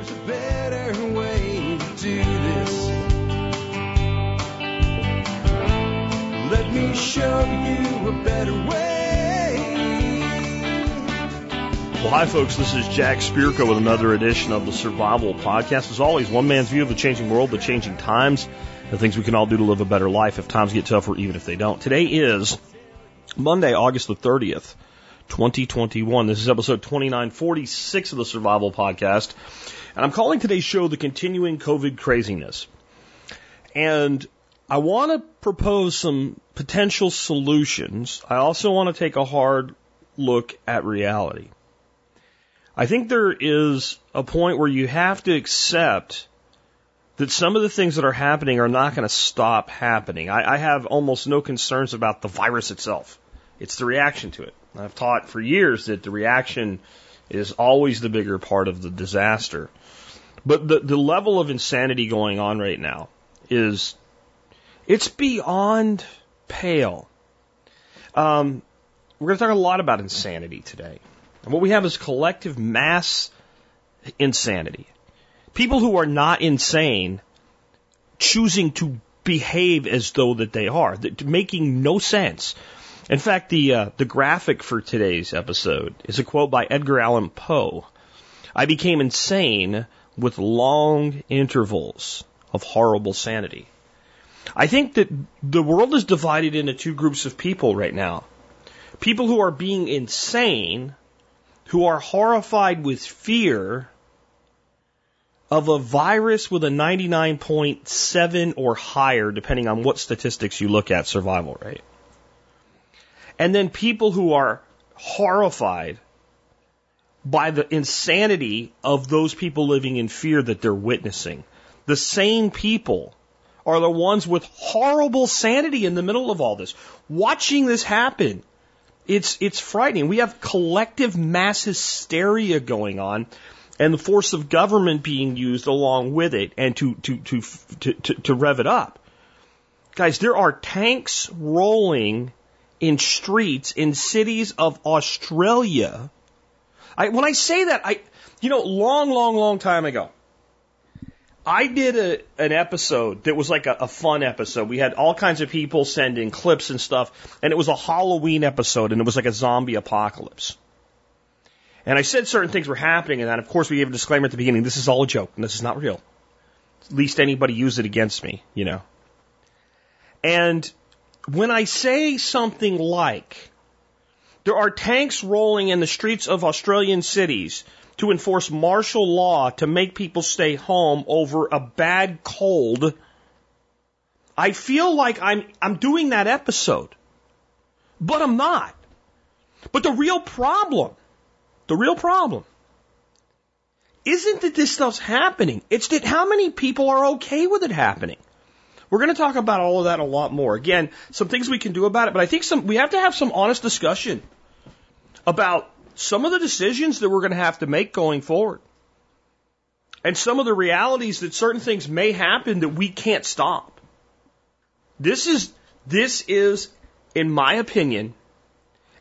There's a better way to do this. Let me show you a better way. Well, hi, folks. This is Jack Spirko with another edition of the Survival Podcast. As always, one man's view of the changing world, the changing times, the things we can all do to live a better life if times get tougher, even if they don't. Today is Monday, August the 30th, 2021. This is episode 2946 of the Survival Podcast. And I'm calling today's show the continuing COVID craziness. And I want to propose some potential solutions. I also want to take a hard look at reality. I think there is a point where you have to accept that some of the things that are happening are not going to stop happening. I, I have almost no concerns about the virus itself. It's the reaction to it. I've taught for years that the reaction is always the bigger part of the disaster. But the, the level of insanity going on right now is, it's beyond pale. Um, we're going to talk a lot about insanity today. And what we have is collective mass insanity. People who are not insane choosing to behave as though that they are, that, making no sense. In fact, the uh, the graphic for today's episode is a quote by Edgar Allan Poe. I became insane with long intervals of horrible sanity. I think that the world is divided into two groups of people right now. People who are being insane, who are horrified with fear of a virus with a 99.7 or higher, depending on what statistics you look at, survival rate. And then people who are horrified by the insanity of those people living in fear that they're witnessing. The same people are the ones with horrible sanity in the middle of all this. Watching this happen, it's, it's frightening. We have collective mass hysteria going on and the force of government being used along with it and to, to, to, to, to, to rev it up. Guys, there are tanks rolling in streets in cities of Australia. I, when I say that, I, you know, long, long, long time ago, I did a, an episode that was like a, a fun episode. We had all kinds of people send in clips and stuff, and it was a Halloween episode, and it was like a zombie apocalypse. And I said certain things were happening, and then of course we gave a disclaimer at the beginning: this is all a joke, and this is not real. At least anybody use it against me, you know. And when I say something like, there are tanks rolling in the streets of Australian cities to enforce martial law to make people stay home over a bad cold, I feel like I'm, I'm doing that episode. But I'm not. But the real problem, the real problem, isn't that this stuff's happening. It's that how many people are okay with it happening. We're going to talk about all of that a lot more. Again, some things we can do about it, but I think some, we have to have some honest discussion about some of the decisions that we're going to have to make going forward. And some of the realities that certain things may happen that we can't stop. This is, this is, in my opinion,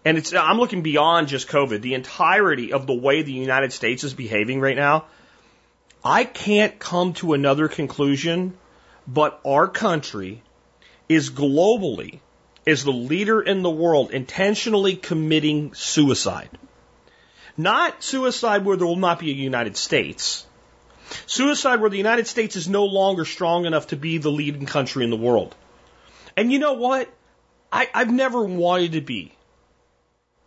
and it's, I'm looking beyond just COVID, the entirety of the way the United States is behaving right now. I can't come to another conclusion, but our country is globally, is the leader in the world intentionally committing suicide. Not suicide where there will not be a United States. Suicide where the United States is no longer strong enough to be the leading country in the world. And you know what? I, I've never wanted to be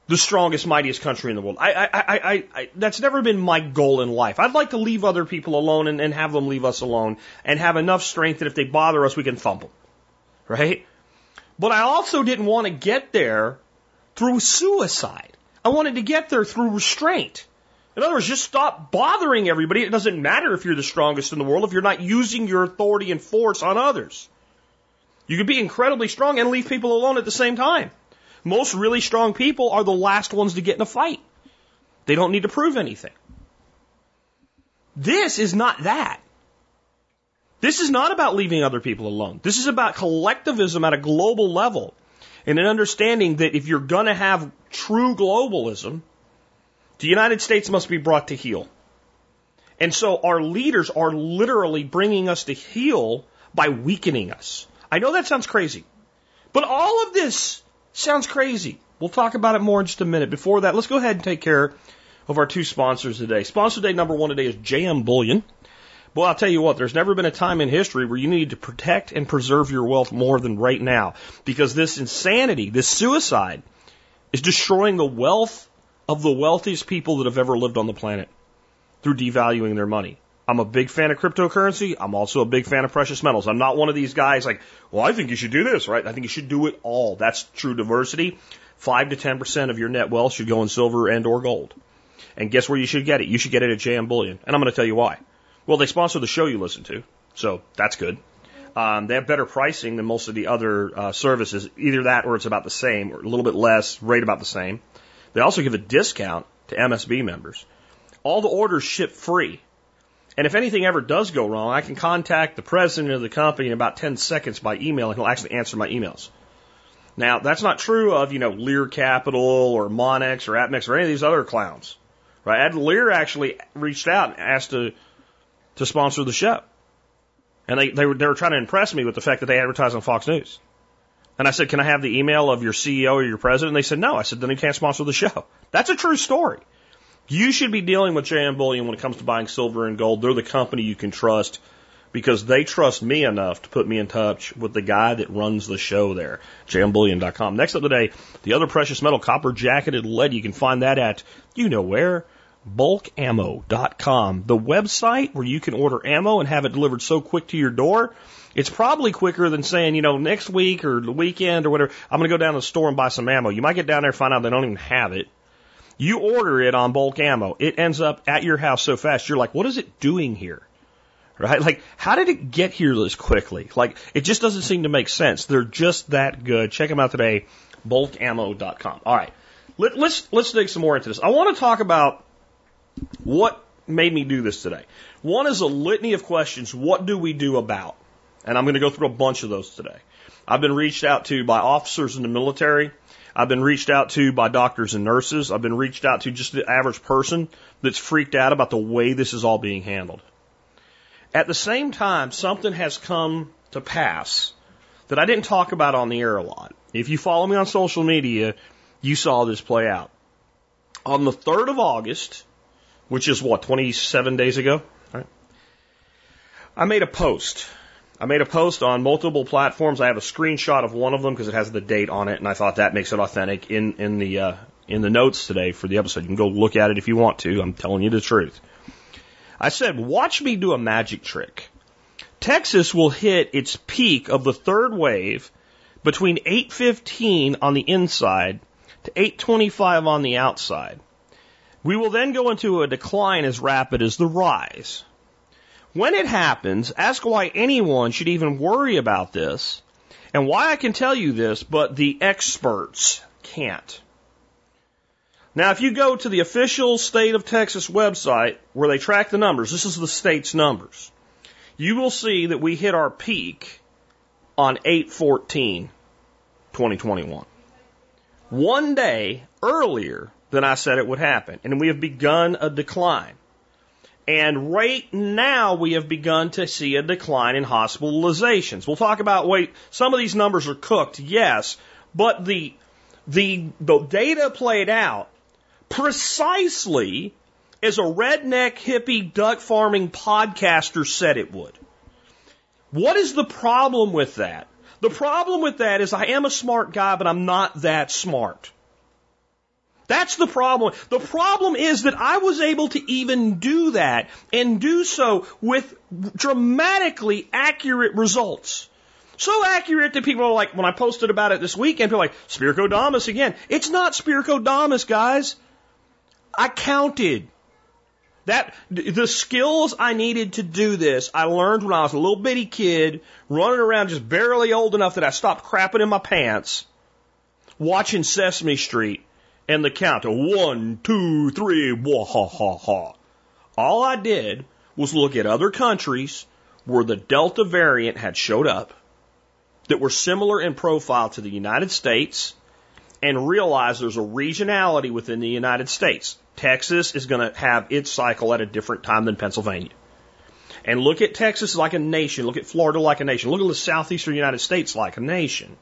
the strongest, mightiest country in the world. I, I, I, I, I that's never been my goal in life. I'd like to leave other people alone and, and have them leave us alone and have enough strength that if they bother us, we can thump them. Right? But I also didn't want to get there through suicide. I wanted to get there through restraint. In other words, just stop bothering everybody. It doesn't matter if you're the strongest in the world if you're not using your authority and force on others. You could be incredibly strong and leave people alone at the same time. Most really strong people are the last ones to get in a fight. They don't need to prove anything. This is not that. This is not about leaving other people alone. This is about collectivism at a global level and an understanding that if you're going to have true globalism, the United States must be brought to heel. And so our leaders are literally bringing us to heel by weakening us. I know that sounds crazy, but all of this sounds crazy. We'll talk about it more in just a minute. Before that, let's go ahead and take care of our two sponsors today. Sponsor day number one today is JM Bullion. Boy, I'll tell you what, there's never been a time in history where you need to protect and preserve your wealth more than right now. Because this insanity, this suicide, is destroying the wealth of the wealthiest people that have ever lived on the planet through devaluing their money. I'm a big fan of cryptocurrency. I'm also a big fan of precious metals. I'm not one of these guys like, well, I think you should do this, right? I think you should do it all. That's true diversity. Five to ten percent of your net wealth should go in silver and or gold. And guess where you should get it? You should get it at JM Bullion. And I'm going to tell you why. Well, they sponsor the show you listen to, so that's good. Um, they have better pricing than most of the other uh, services. Either that, or it's about the same, or a little bit less, rate about the same. They also give a discount to MSB members. All the orders ship free. And if anything ever does go wrong, I can contact the president of the company in about 10 seconds by email, and he'll actually answer my emails. Now, that's not true of, you know, Lear Capital or Monex or APMEX or any of these other clowns. Right? Ed Lear actually reached out and asked to to sponsor the show. And they, they, were, they were trying to impress me with the fact that they advertise on Fox News. And I said, Can I have the email of your CEO or your president? And they said, No. I said, Then you can't sponsor the show. That's a true story. You should be dealing with JM Bullion when it comes to buying silver and gold. They're the company you can trust because they trust me enough to put me in touch with the guy that runs the show there, jmbullion.com. Next up today, the other precious metal, copper jacketed lead. You can find that at you know where, bulkammo.com, the website where you can order ammo and have it delivered so quick to your door. It's probably quicker than saying, you know, next week or the weekend or whatever, I'm going to go down to the store and buy some ammo. You might get down there and find out they don't even have it. You order it on bulk ammo. It ends up at your house so fast. You're like, what is it doing here? Right? Like, how did it get here this quickly? Like, it just doesn't seem to make sense. They're just that good. Check them out today, bulkammo.com. All right. Let, let's, let's dig some more into this. I want to talk about what made me do this today? One is a litany of questions. What do we do about? And I'm going to go through a bunch of those today. I've been reached out to by officers in the military. I've been reached out to by doctors and nurses. I've been reached out to just the average person that's freaked out about the way this is all being handled. At the same time, something has come to pass that I didn't talk about on the air a lot. If you follow me on social media, you saw this play out. On the 3rd of August, which is what, 27 days ago? Right. I made a post. I made a post on multiple platforms. I have a screenshot of one of them because it has the date on it, and I thought that makes it authentic in, in the, uh, in the notes today for the episode. You can go look at it if you want to. I'm telling you the truth. I said, watch me do a magic trick. Texas will hit its peak of the third wave between 8:15 on the inside to 8:25 on the outside. We will then go into a decline as rapid as the rise. When it happens, ask why anyone should even worry about this and why I can tell you this, but the experts can't. Now, if you go to the official state of Texas website where they track the numbers, this is the state's numbers, you will see that we hit our peak on 814 2021. One day earlier than I said it would happen. And we have begun a decline. And right now we have begun to see a decline in hospitalizations. We'll talk about wait, some of these numbers are cooked, yes, but the the the data played out precisely as a redneck hippie duck farming podcaster said it would. What is the problem with that? The problem with that is I am a smart guy, but I'm not that smart. That's the problem. The problem is that I was able to even do that and do so with dramatically accurate results. So accurate that people are like, when I posted about it this weekend, people are like, Spiricodamus again. It's not Spiricodamus, guys. I counted. That, the skills I needed to do this, I learned when I was a little bitty kid, running around just barely old enough that I stopped crapping in my pants, watching Sesame Street and the count of one, two, three, wah ha ha ha. All I did was look at other countries where the Delta variant had showed up that were similar in profile to the United States and realize there's a regionality within the United States. Texas is going to have its cycle at a different time than Pennsylvania. And look at Texas like a nation. Look at Florida like a nation. Look at the southeastern United States like a nation.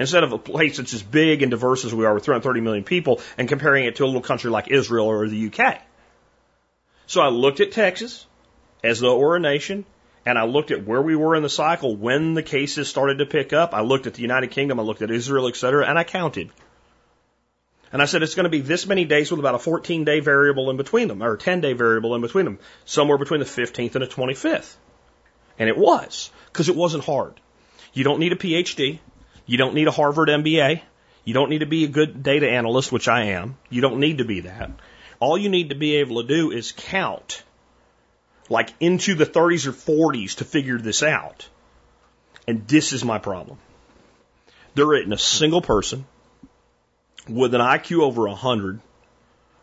Instead of a place that's as big and diverse as we are with 330 million people and comparing it to a little country like Israel or the UK. So I looked at Texas as though it were a nation and I looked at where we were in the cycle when the cases started to pick up. I looked at the United Kingdom, I looked at Israel, et cetera, and I counted. And I said it's going to be this many days with about a 14 day variable in between them, or a 10 day variable in between them, somewhere between the 15th and the 25th. And it was, because it wasn't hard. You don't need a PhD. You don't need a Harvard MBA. You don't need to be a good data analyst, which I am. You don't need to be that. All you need to be able to do is count like into the 30s or 40s to figure this out. And this is my problem. There isn't a single person with an IQ over 100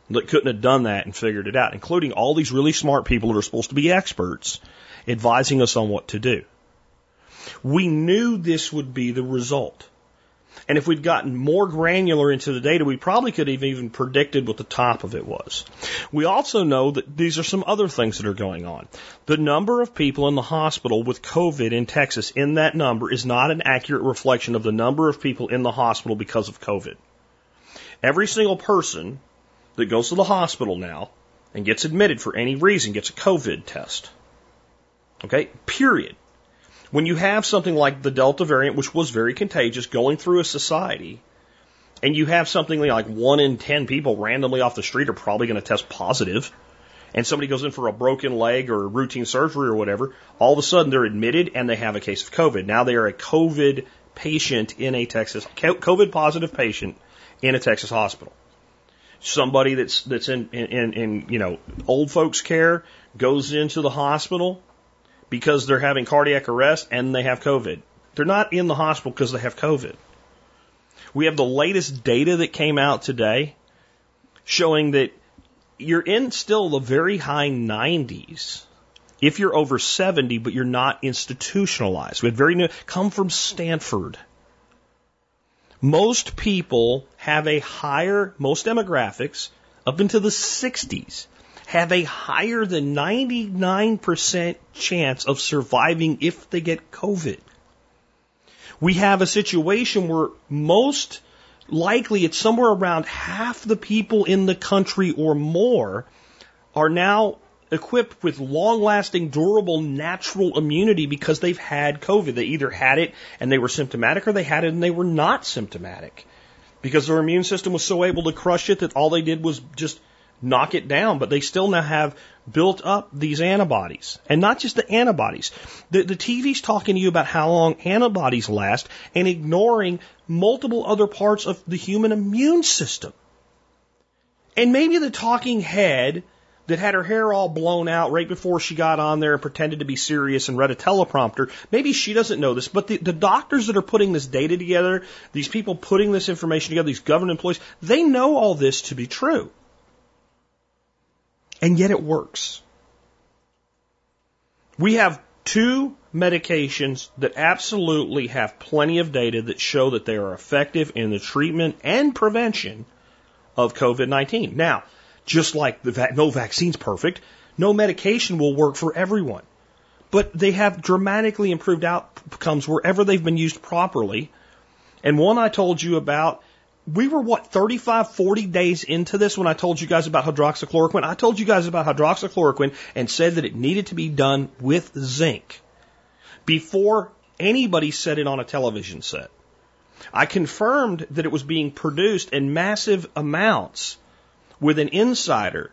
that couldn't have done that and figured it out, including all these really smart people that are supposed to be experts advising us on what to do. We knew this would be the result. And if we'd gotten more granular into the data, we probably could have even predicted what the top of it was. We also know that these are some other things that are going on. The number of people in the hospital with COVID in Texas in that number is not an accurate reflection of the number of people in the hospital because of COVID. Every single person that goes to the hospital now and gets admitted for any reason gets a COVID test. Okay? Period. When you have something like the Delta variant, which was very contagious, going through a society, and you have something like one in ten people randomly off the street are probably going to test positive, and somebody goes in for a broken leg or routine surgery or whatever, all of a sudden they're admitted and they have a case of COVID. Now they are a COVID patient in a Texas, COVID positive patient in a Texas hospital. Somebody that's that's in, in, in you know old folks care goes into the hospital because they're having cardiac arrest and they have COVID. They're not in the hospital because they have COVID. We have the latest data that came out today showing that you're in still the very high 90s if you're over 70, but you're not institutionalized. We had very new, come from Stanford. Most people have a higher, most demographics up into the 60s have a higher than 99% chance of surviving if they get COVID. We have a situation where most likely it's somewhere around half the people in the country or more are now equipped with long lasting, durable, natural immunity because they've had COVID. They either had it and they were symptomatic or they had it and they were not symptomatic because their immune system was so able to crush it that all they did was just knock it down, but they still now have built up these antibodies. And not just the antibodies. The, the TV's talking to you about how long antibodies last and ignoring multiple other parts of the human immune system. And maybe the talking head that had her hair all blown out right before she got on there and pretended to be serious and read a teleprompter. Maybe she doesn't know this, but the, the doctors that are putting this data together, these people putting this information together, these government employees, they know all this to be true. And yet it works. We have two medications that absolutely have plenty of data that show that they are effective in the treatment and prevention of COVID-19. Now, just like the va- no vaccine's perfect, no medication will work for everyone. But they have dramatically improved outcomes wherever they've been used properly. And one I told you about we were what 35 40 days into this when I told you guys about hydroxychloroquine I told you guys about hydroxychloroquine and said that it needed to be done with zinc before anybody said it on a television set I confirmed that it was being produced in massive amounts with an insider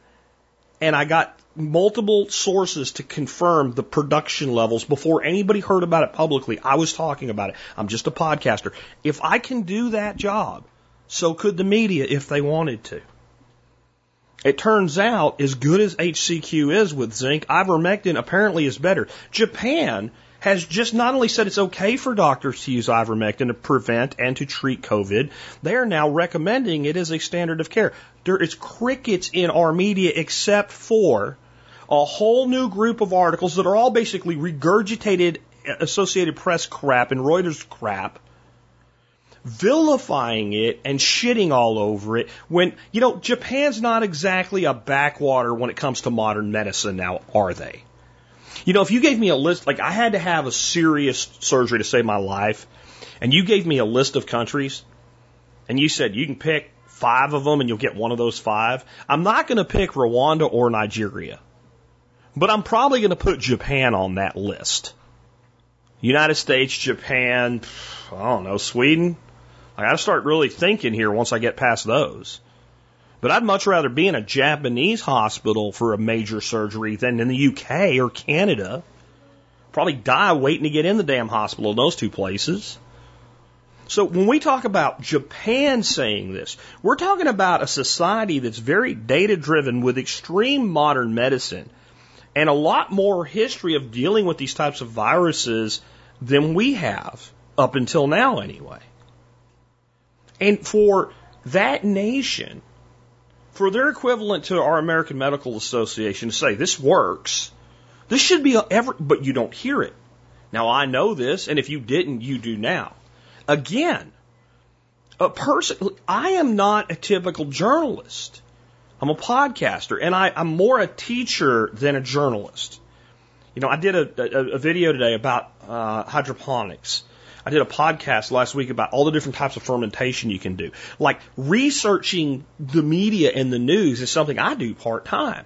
and I got multiple sources to confirm the production levels before anybody heard about it publicly. I was talking about it. I'm just a podcaster. If I can do that job, so could the media if they wanted to. It turns out, as good as HCQ is with zinc, ivermectin apparently is better. Japan has just not only said it's okay for doctors to use ivermectin to prevent and to treat COVID, they are now recommending it as a standard of care. There is crickets in our media except for a whole new group of articles that are all basically regurgitated uh, Associated Press crap and Reuters crap vilifying it and shitting all over it when, you know, Japan's not exactly a backwater when it comes to modern medicine now, are they? You know, if you gave me a list, like I had to have a serious surgery to save my life, and you gave me a list of countries, and you said you can pick five of them and you'll get one of those five, I'm not going to pick Rwanda or Nigeria. But I'm probably going to put Japan on that list. United States, Japan, I don't know, Sweden. I got to start really thinking here once I get past those. But I'd much rather be in a Japanese hospital for a major surgery than in the UK or Canada. Probably die waiting to get in the damn hospital in those two places. So when we talk about Japan saying this, we're talking about a society that's very data driven with extreme modern medicine and a lot more history of dealing with these types of viruses than we have up until now anyway. And for that nation, for their equivalent to our American Medical Association to say this works, this should be ever, but you don't hear it. Now I know this, and if you didn't, you do now. Again, a person, I am not a typical journalist. I'm a podcaster, and I, I'm more a teacher than a journalist. You know, I did a, a, a video today about uh, hydroponics. I did a podcast last week about all the different types of fermentation you can do. Like researching the media and the news is something I do part time.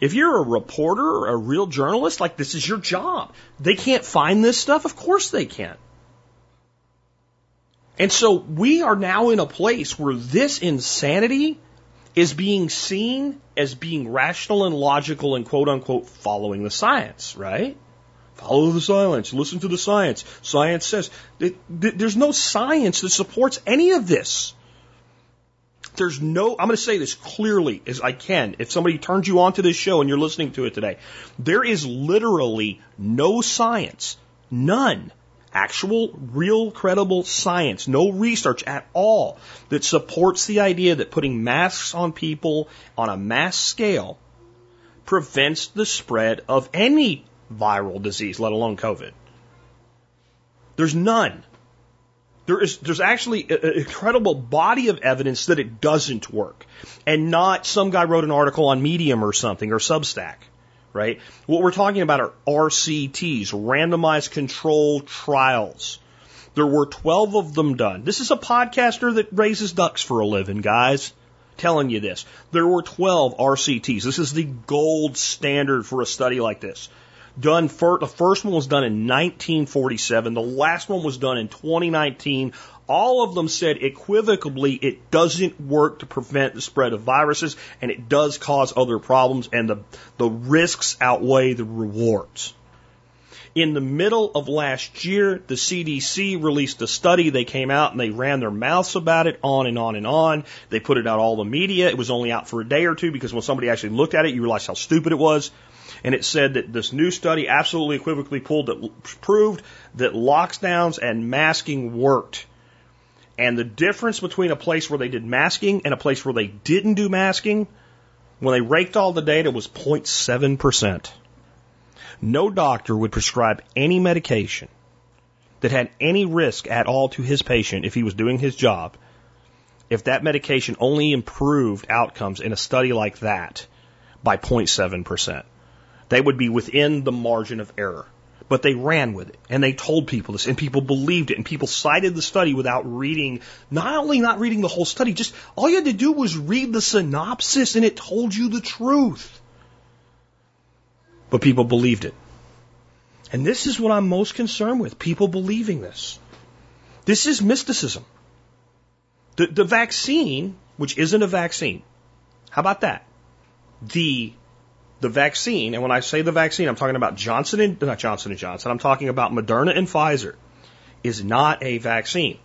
If you're a reporter or a real journalist, like this is your job. They can't find this stuff. Of course they can't. And so we are now in a place where this insanity is being seen as being rational and logical and quote unquote following the science, right? Follow the science, listen to the science. Science says there's no science that supports any of this. There's no, I'm going to say this clearly as I can. If somebody turns you on to this show and you're listening to it today, there is literally no science, none actual, real, credible science, no research at all that supports the idea that putting masks on people on a mass scale prevents the spread of any viral disease, let alone COVID. There's none. There is, there's actually an incredible body of evidence that it doesn't work. And not some guy wrote an article on Medium or something or Substack right? What we're talking about are RCTs, randomized controlled trials. There were 12 of them done. This is a podcaster that raises ducks for a living, guys. Telling you this. There were 12 RCTs. This is the gold standard for a study like this. Done for, the first one was done in 1947. The last one was done in 2019 all of them said equivocally it doesn't work to prevent the spread of viruses and it does cause other problems and the, the risks outweigh the rewards. In the middle of last year, the CDC released a study. They came out and they ran their mouths about it on and on and on. They put it out all the media. It was only out for a day or two because when somebody actually looked at it, you realized how stupid it was. And it said that this new study absolutely equivocally pulled that proved that lockdowns and masking worked. And the difference between a place where they did masking and a place where they didn't do masking, when they raked all the data, was 0.7%. No doctor would prescribe any medication that had any risk at all to his patient if he was doing his job if that medication only improved outcomes in a study like that by 0.7%. They would be within the margin of error. But they ran with it and they told people this and people believed it and people cited the study without reading, not only not reading the whole study, just all you had to do was read the synopsis and it told you the truth. But people believed it. And this is what I'm most concerned with people believing this. This is mysticism. The, the vaccine, which isn't a vaccine, how about that? The the vaccine, and when I say the vaccine, I'm talking about Johnson and not Johnson and Johnson. I'm talking about Moderna and Pfizer. Is not a vaccine.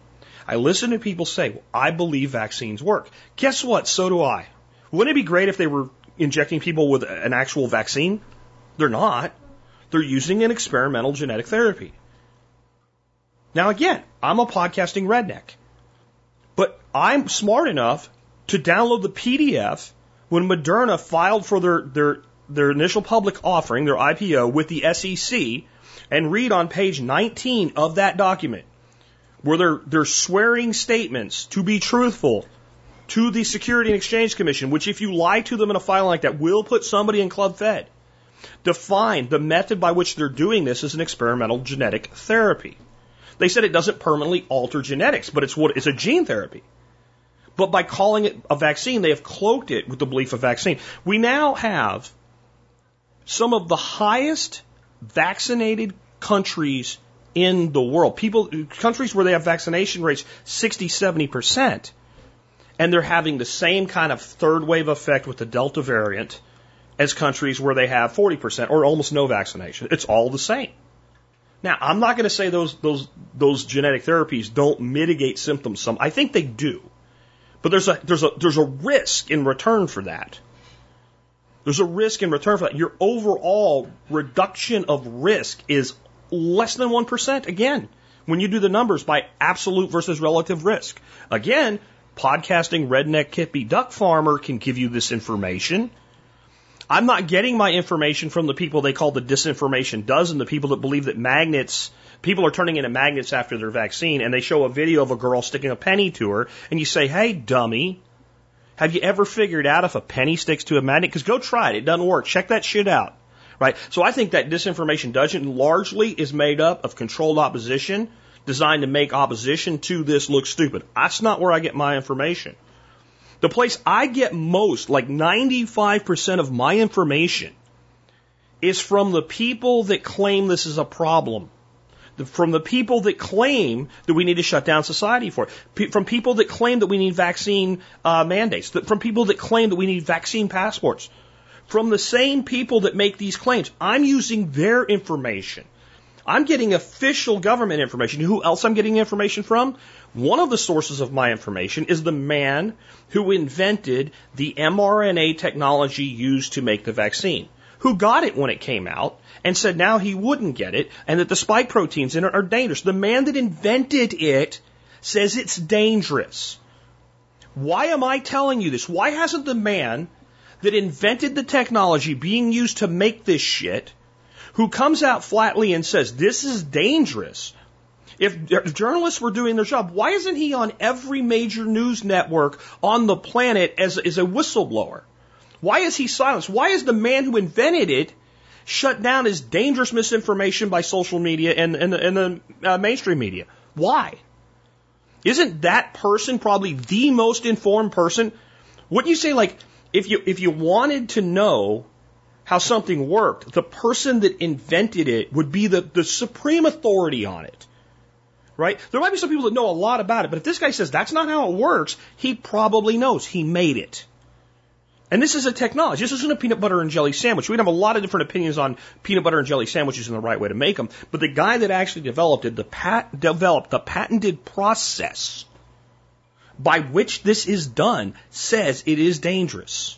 I listen to people say, well, "I believe vaccines work." Guess what? So do I. Wouldn't it be great if they were injecting people with an actual vaccine? They're not. They're using an experimental genetic therapy. Now again, I'm a podcasting redneck, but I'm smart enough to download the PDF when Moderna filed for their, their their initial public offering, their IPO, with the SEC and read on page 19 of that document where they're, they're swearing statements to be truthful to the Security and Exchange Commission, which if you lie to them in a file like that will put somebody in Club Fed, define the method by which they're doing this as an experimental genetic therapy. They said it doesn't permanently alter genetics, but it's what it's a gene therapy. But by calling it a vaccine, they have cloaked it with the belief of vaccine. We now have some of the highest vaccinated countries in the world. People, countries where they have vaccination rates 60, 70%. And they're having the same kind of third wave effect with the Delta variant as countries where they have 40% or almost no vaccination. It's all the same. Now, I'm not going to say those, those, those genetic therapies don't mitigate symptoms some. I think they do. But there's a, there's a, there's a risk in return for that. There's a risk in return for that. Your overall reduction of risk is less than 1%. Again, when you do the numbers by absolute versus relative risk. Again, podcasting redneck hippie duck farmer can give you this information. I'm not getting my information from the people they call the disinformation dozen, the people that believe that magnets, people are turning into magnets after their vaccine, and they show a video of a girl sticking a penny to her, and you say, hey, dummy, have you ever figured out if a penny sticks to a magnet? Because go try it. It doesn't work. Check that shit out. Right? So I think that disinformation dozen largely is made up of controlled opposition designed to make opposition to this look stupid. That's not where I get my information. The place I get most, like 95% of my information, is from the people that claim this is a problem. From the people that claim that we need to shut down society for it. From people that claim that we need vaccine uh, mandates. From people that claim that we need vaccine passports. From the same people that make these claims. I'm using their information. I'm getting official government information. Who else I'm getting information from? One of the sources of my information is the man who invented the mRNA technology used to make the vaccine, who got it when it came out and said now he wouldn't get it and that the spike proteins in it are dangerous. The man that invented it says it's dangerous. Why am I telling you this? Why hasn't the man that invented the technology being used to make this shit, who comes out flatly and says this is dangerous, if, journalists were doing their job, why isn't he on every major news network on the planet as, as a whistleblower? Why is he silenced? Why is the man who invented it shut down as dangerous misinformation by social media and, and, and the uh, mainstream media? Why? Isn't that person probably the most informed person? Wouldn't you say like if you if you wanted to know how something worked, the person that invented it would be the, the supreme authority on it right? There might be some people that know a lot about it, but if this guy says that's not how it works, he probably knows. He made it. And this is a technology. This isn't a peanut butter and jelly sandwich. We'd have a lot of different opinions on peanut butter and jelly sandwiches and the right way to make them. But the guy that actually developed it, the pat, developed the patented process by which this is done, says it is dangerous.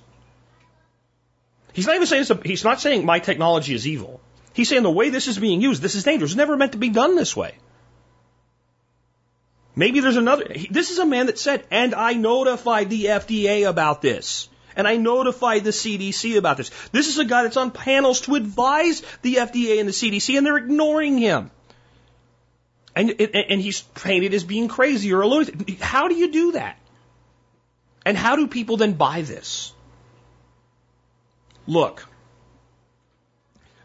He's not even saying this, he's not saying my technology is evil. He's saying the way this is being used, this is dangerous. It's never meant to be done this way. Maybe there's another. This is a man that said, and I notified the FDA about this. And I notified the CDC about this. This is a guy that's on panels to advise the FDA and the CDC, and they're ignoring him. And, and he's painted as being crazy or a lunatic. How do you do that? And how do people then buy this? Look,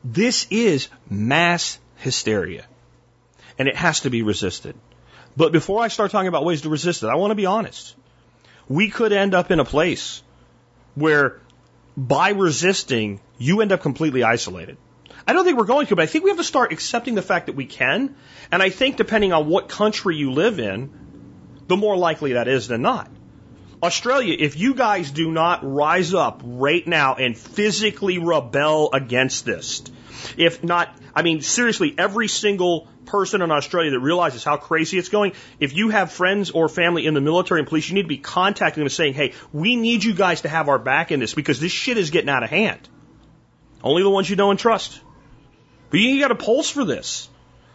this is mass hysteria, and it has to be resisted. But before I start talking about ways to resist it, I want to be honest. We could end up in a place where by resisting, you end up completely isolated. I don't think we're going to, but I think we have to start accepting the fact that we can. And I think depending on what country you live in, the more likely that is than not. Australia, if you guys do not rise up right now and physically rebel against this, if not, I mean, seriously, every single person in Australia that realizes how crazy it's going, if you have friends or family in the military and police, you need to be contacting them saying, hey, we need you guys to have our back in this because this shit is getting out of hand. Only the ones you know and trust. But you got a pulse for this.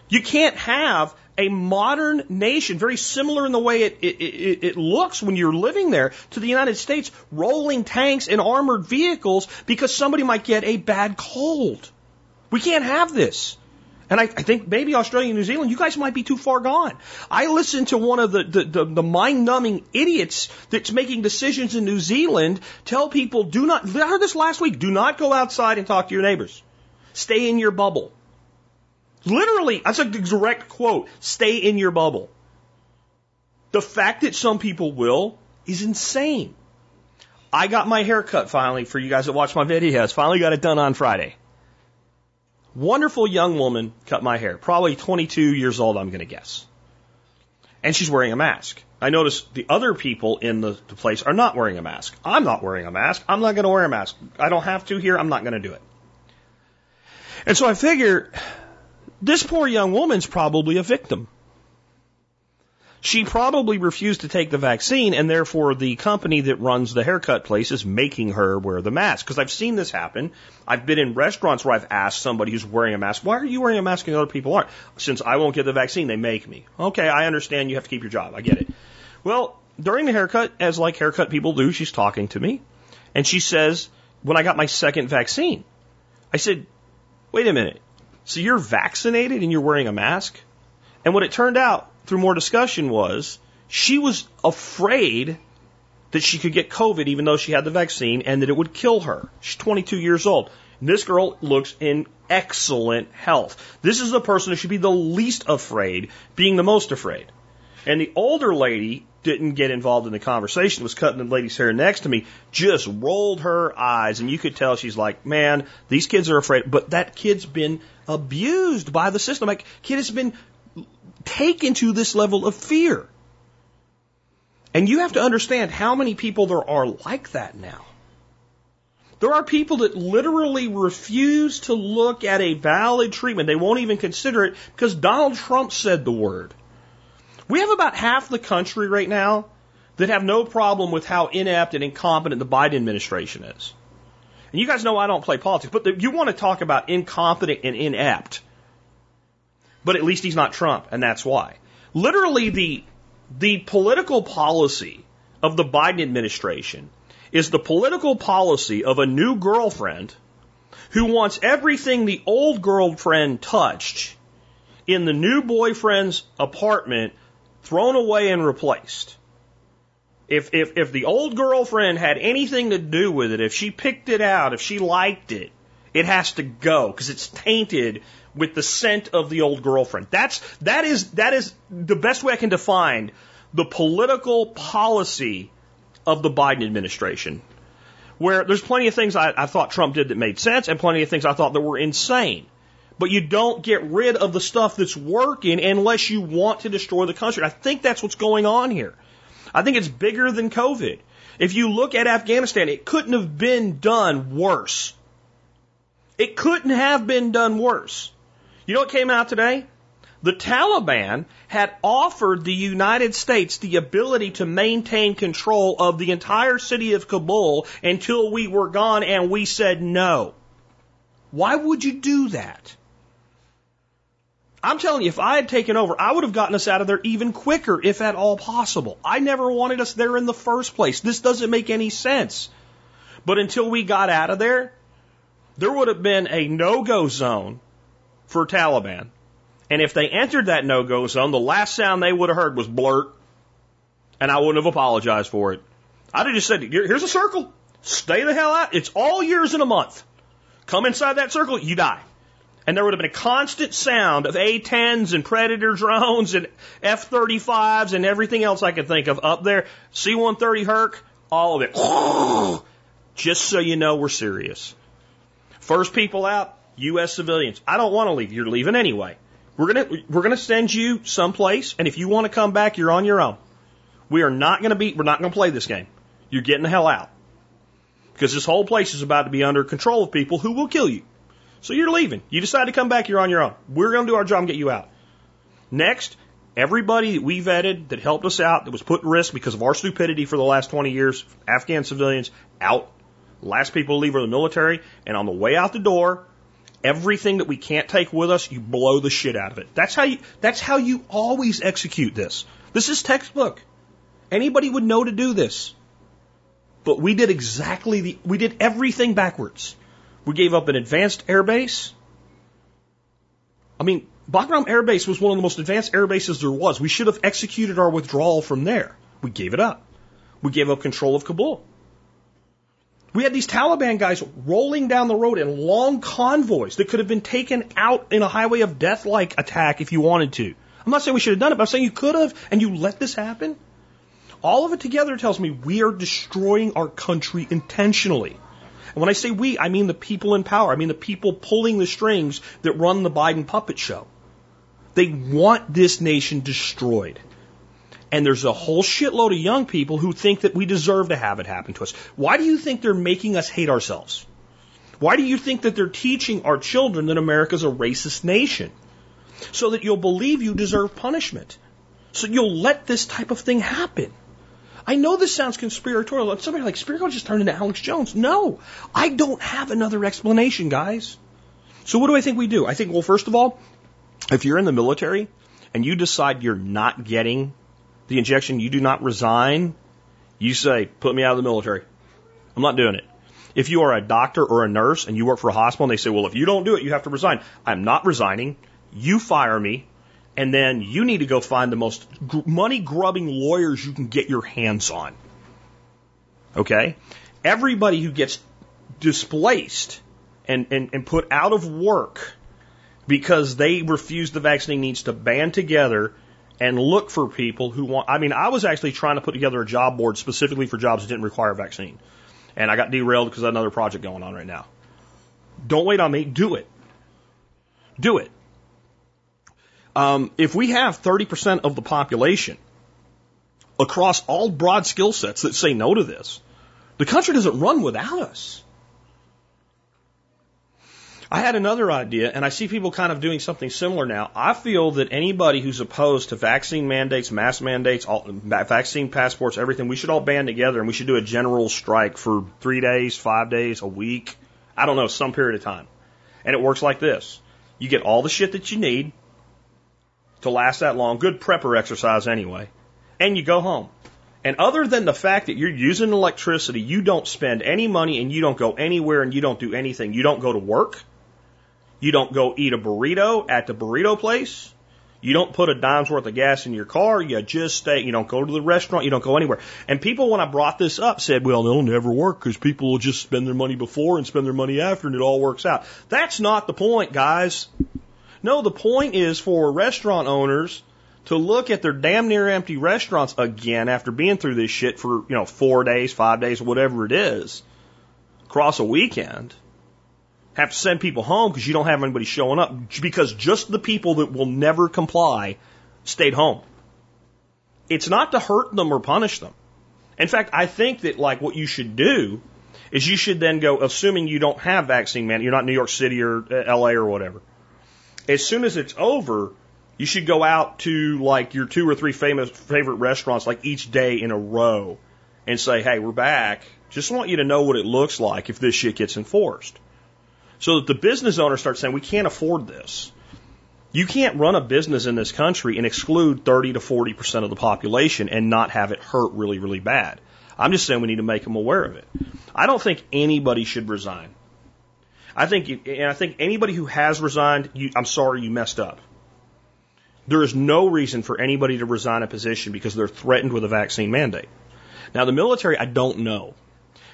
You can't have a modern nation, very similar in the way it, it, it, it, looks when you're living there, to the United States, rolling tanks and armored vehicles because somebody might get a bad cold. We can't have this. And I, I think maybe Australia and New Zealand, you guys might be too far gone. I listened to one of the, the, the, the mind numbing idiots that's making decisions in New Zealand tell people do not, I heard this last week, do not go outside and talk to your neighbors. Stay in your bubble. Literally, that's a direct quote. Stay in your bubble. The fact that some people will is insane. I got my hair cut finally for you guys that watch my videos. Finally got it done on Friday. Wonderful young woman cut my hair, probably 22 years old, I'm going to guess. And she's wearing a mask. I notice the other people in the, the place are not wearing a mask. I'm not wearing a mask. I'm not going to wear a mask. I don't have to here. I'm not going to do it. And so I figure this poor young woman's probably a victim. She probably refused to take the vaccine, and therefore the company that runs the haircut place is making her wear the mask. Because I've seen this happen. I've been in restaurants where I've asked somebody who's wearing a mask, why are you wearing a mask and other people aren't? Since I won't get the vaccine, they make me. Okay, I understand you have to keep your job. I get it. Well, during the haircut, as like haircut people do, she's talking to me, and she says, when I got my second vaccine, I said, wait a minute. So you're vaccinated and you're wearing a mask? And what it turned out through more discussion was she was afraid that she could get COVID even though she had the vaccine and that it would kill her. She's 22 years old. And this girl looks in excellent health. This is the person who should be the least afraid, being the most afraid. And the older lady didn't get involved in the conversation, was cutting the lady's hair next to me, just rolled her eyes, and you could tell she's like, man, these kids are afraid. But that kid's been abused by the system. Like, kid has been taken to this level of fear. And you have to understand how many people there are like that now. There are people that literally refuse to look at a valid treatment. They won't even consider it because Donald Trump said the word. We have about half the country right now that have no problem with how inept and incompetent the Biden administration is. And you guys know I don't play politics, but the, you want to talk about incompetent and inept but at least he's not Trump, and that's why. Literally, the the political policy of the Biden administration is the political policy of a new girlfriend who wants everything the old girlfriend touched in the new boyfriend's apartment thrown away and replaced. If, if, if the old girlfriend had anything to do with it, if she picked it out, if she liked it, it has to go because it's tainted with the scent of the old girlfriend. That's, that is, that is the best way I can define the political policy of the Biden administration. Where there's plenty of things I, I thought Trump did that made sense and plenty of things I thought that were insane. But you don't get rid of the stuff that's working unless you want to destroy the country. I think that's what's going on here. I think it's bigger than COVID. If you look at Afghanistan, it couldn't have been done worse. It couldn't have been done worse. You know what came out today? The Taliban had offered the United States the ability to maintain control of the entire city of Kabul until we were gone, and we said no. Why would you do that? I'm telling you, if I had taken over, I would have gotten us out of there even quicker, if at all possible. I never wanted us there in the first place. This doesn't make any sense. But until we got out of there, there would have been a no go zone for Taliban. And if they entered that no go zone, the last sound they would have heard was blurt. And I wouldn't have apologized for it. I'd have just said, here's a circle. Stay the hell out. It's all yours in a month. Come inside that circle, you die. And there would have been a constant sound of A-10s and Predator drones and F-35s and everything else I could think of up there. C-130 Herc, all of it. Just so you know we're serious. First people out, U.S. civilians. I don't want to leave. You're leaving anyway. We're gonna we're gonna send you someplace, and if you want to come back, you're on your own. We are not gonna be. We're not gonna play this game. You're getting the hell out because this whole place is about to be under control of people who will kill you. So you're leaving. You decide to come back. You're on your own. We're gonna do our job and get you out. Next, everybody that we vetted that helped us out that was put at risk because of our stupidity for the last 20 years, Afghan civilians out. Last people to leave are the military, and on the way out the door, everything that we can't take with us, you blow the shit out of it. That's how you, that's how you always execute this. This is textbook. Anybody would know to do this. But we did exactly the, we did everything backwards. We gave up an advanced airbase. I mean, Bagram Air Base was one of the most advanced air bases there was. We should have executed our withdrawal from there. We gave it up. We gave up control of Kabul. We had these Taliban guys rolling down the road in long convoys that could have been taken out in a highway of death like attack if you wanted to. I'm not saying we should have done it, but I'm saying you could have, and you let this happen. All of it together tells me we are destroying our country intentionally. And when I say we, I mean the people in power. I mean the people pulling the strings that run the Biden puppet show. They want this nation destroyed. And there's a whole shitload of young people who think that we deserve to have it happen to us. Why do you think they're making us hate ourselves? Why do you think that they're teaching our children that America's a racist nation? So that you'll believe you deserve punishment. So you'll let this type of thing happen. I know this sounds conspiratorial. But somebody like Spirko just turned into Alex Jones. No, I don't have another explanation, guys. So what do I think we do? I think, well, first of all, if you're in the military and you decide you're not getting the injection, you do not resign, you say, put me out of the military. I'm not doing it. If you are a doctor or a nurse and you work for a hospital and they say, well, if you don't do it, you have to resign. I'm not resigning. You fire me. And then you need to go find the most money grubbing lawyers you can get your hands on. Okay? Everybody who gets displaced and, and, and put out of work because they refuse the vaccine needs to band together and look for people who want. I mean, I was actually trying to put together a job board specifically for jobs that didn't require a vaccine, and I got derailed because I had another project going on right now. Don't wait on me. Do it. Do it. Um, if we have 30% of the population across all broad skill sets that say no to this, the country doesn't run without us. I had another idea, and I see people kind of doing something similar now. I feel that anybody who's opposed to vaccine mandates, mask mandates, all, vaccine passports, everything, we should all band together and we should do a general strike for three days, five days, a week. I don't know, some period of time. And it works like this. You get all the shit that you need to last that long, good prepper exercise anyway, and you go home. And other than the fact that you're using electricity, you don't spend any money and you don't go anywhere and you don't do anything. You don't go to work. You don't go eat a burrito at the burrito place. You don't put a dime's worth of gas in your car. You just stay. You don't go to the restaurant. You don't go anywhere. And people, when I brought this up, said, well, it'll never work because people will just spend their money before and spend their money after and it all works out. That's not the point, guys. No, the point is for restaurant owners to look at their damn near empty restaurants again after being through this shit for, you know, four days, five days, whatever it is, across a weekend have to send people home because you don't have anybody showing up because just the people that will never comply stayed home. It's not to hurt them or punish them. In fact, I think that like what you should do is you should then go, assuming you don't have vaccine man, you're not New York City or uh, LA or whatever. As soon as it's over, you should go out to like your two or three famous favorite restaurants like each day in a row and say, hey, we're back. Just want you to know what it looks like if this shit gets enforced. So that the business owner starts saying, we can't afford this. You can't run a business in this country and exclude 30 to 40% of the population and not have it hurt really, really bad. I'm just saying we need to make them aware of it. I don't think anybody should resign. I think, you, and I think anybody who has resigned, you, I'm sorry you messed up. There is no reason for anybody to resign a position because they're threatened with a vaccine mandate. Now, the military, I don't know.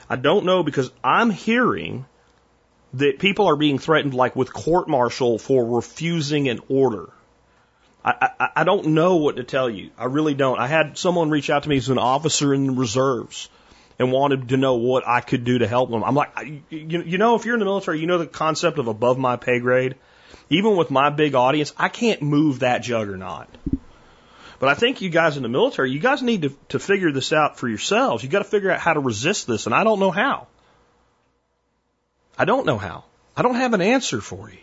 I don't know because I'm hearing that people are being threatened like with court martial for refusing an order. I, I, I don't know what to tell you. I really don't. I had someone reach out to me as an officer in the reserves and wanted to know what I could do to help them. I'm like, you, you know, if you're in the military, you know the concept of above my pay grade. Even with my big audience, I can't move that juggernaut. But I think you guys in the military, you guys need to, to figure this out for yourselves. You got to figure out how to resist this, and I don't know how. I don't know how. I don't have an answer for you.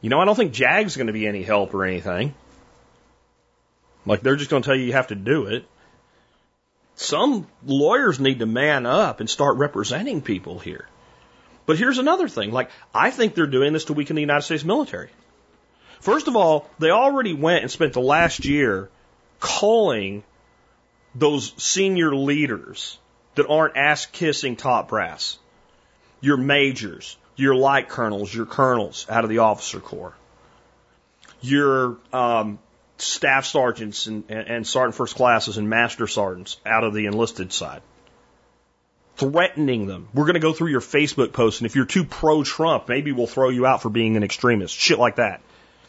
You know, I don't think JAG's going to be any help or anything. Like they're just going to tell you you have to do it. Some lawyers need to man up and start representing people here. But here's another thing. Like, I think they're doing this to weaken the United States military. First of all, they already went and spent the last year calling those senior leaders that aren't ass kissing top brass your majors, your light colonels, your colonels out of the officer corps, your um, staff sergeants and, and, sergeant first classes and master sergeants out of the enlisted side. Threatening them. We're going to go through your Facebook posts, and if you're too pro Trump, maybe we'll throw you out for being an extremist. Shit like that.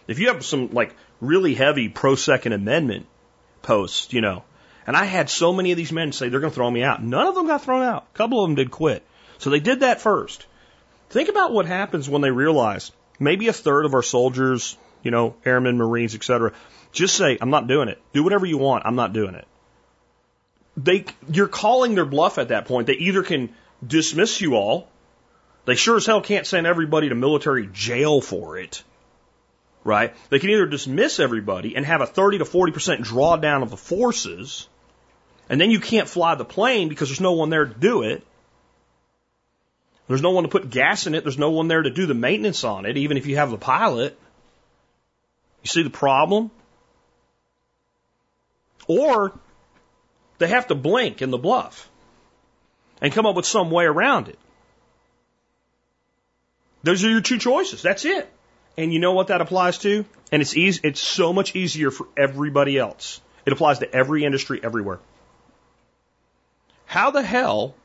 If you have some like really heavy pro Second Amendment posts, you know, and I had so many of these men say they're going to throw me out. None of them got thrown out. A couple of them did quit. So they did that first. Think about what happens when they realize maybe a third of our soldiers, you know, airmen, marines, etc., just say, I'm not doing it. Do whatever you want. I'm not doing it. They, you're calling their bluff at that point. They either can dismiss you all. They sure as hell can't send everybody to military jail for it. Right? They can either dismiss everybody and have a 30 to 40% drawdown of the forces, and then you can't fly the plane because there's no one there to do it. There's no one to put gas in it. There's no one there to do the maintenance on it, even if you have the pilot. You see the problem? Or they have to blink in the bluff and come up with some way around it. Those are your two choices. That's it. And you know what that applies to? And it's easy, it's so much easier for everybody else. It applies to every industry everywhere. How the hell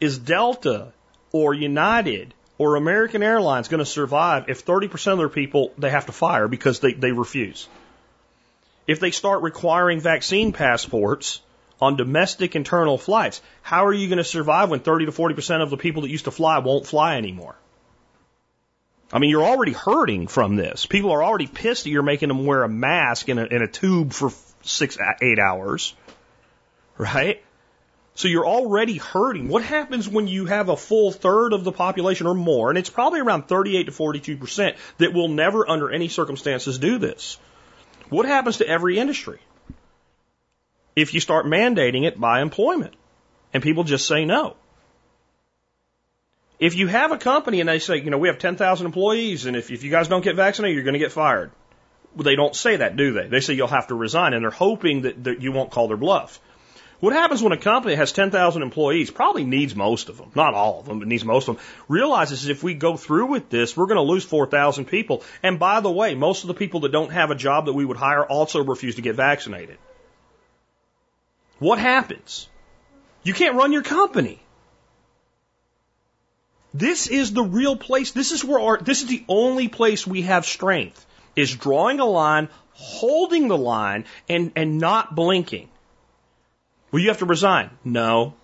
is Delta or United or American Airlines going to survive if 30% of their people they have to fire because they, they refuse? If they start requiring vaccine passports on domestic internal flights, how are you going to survive when 30 to 40% of the people that used to fly won't fly anymore? I mean, you're already hurting from this. People are already pissed that you're making them wear a mask in a, in a tube for six, eight hours, right? So you're already hurting. What happens when you have a full third of the population or more, and it's probably around 38 to 42 percent, that will never under any circumstances do this? What happens to every industry? If you start mandating it by employment and people just say no. If you have a company and they say, you know, we have 10,000 employees and if, if you guys don't get vaccinated, you're going to get fired. Well, they don't say that, do they? They say you'll have to resign and they're hoping that, that you won't call their bluff. What happens when a company has 10,000 employees, probably needs most of them, not all of them, but needs most of them, realizes if we go through with this, we're going to lose 4,000 people. And by the way, most of the people that don't have a job that we would hire also refuse to get vaccinated. What happens? You can't run your company. This is the real place. This is where our, this is the only place we have strength is drawing a line, holding the line, and, and not blinking. Will you have to resign? No.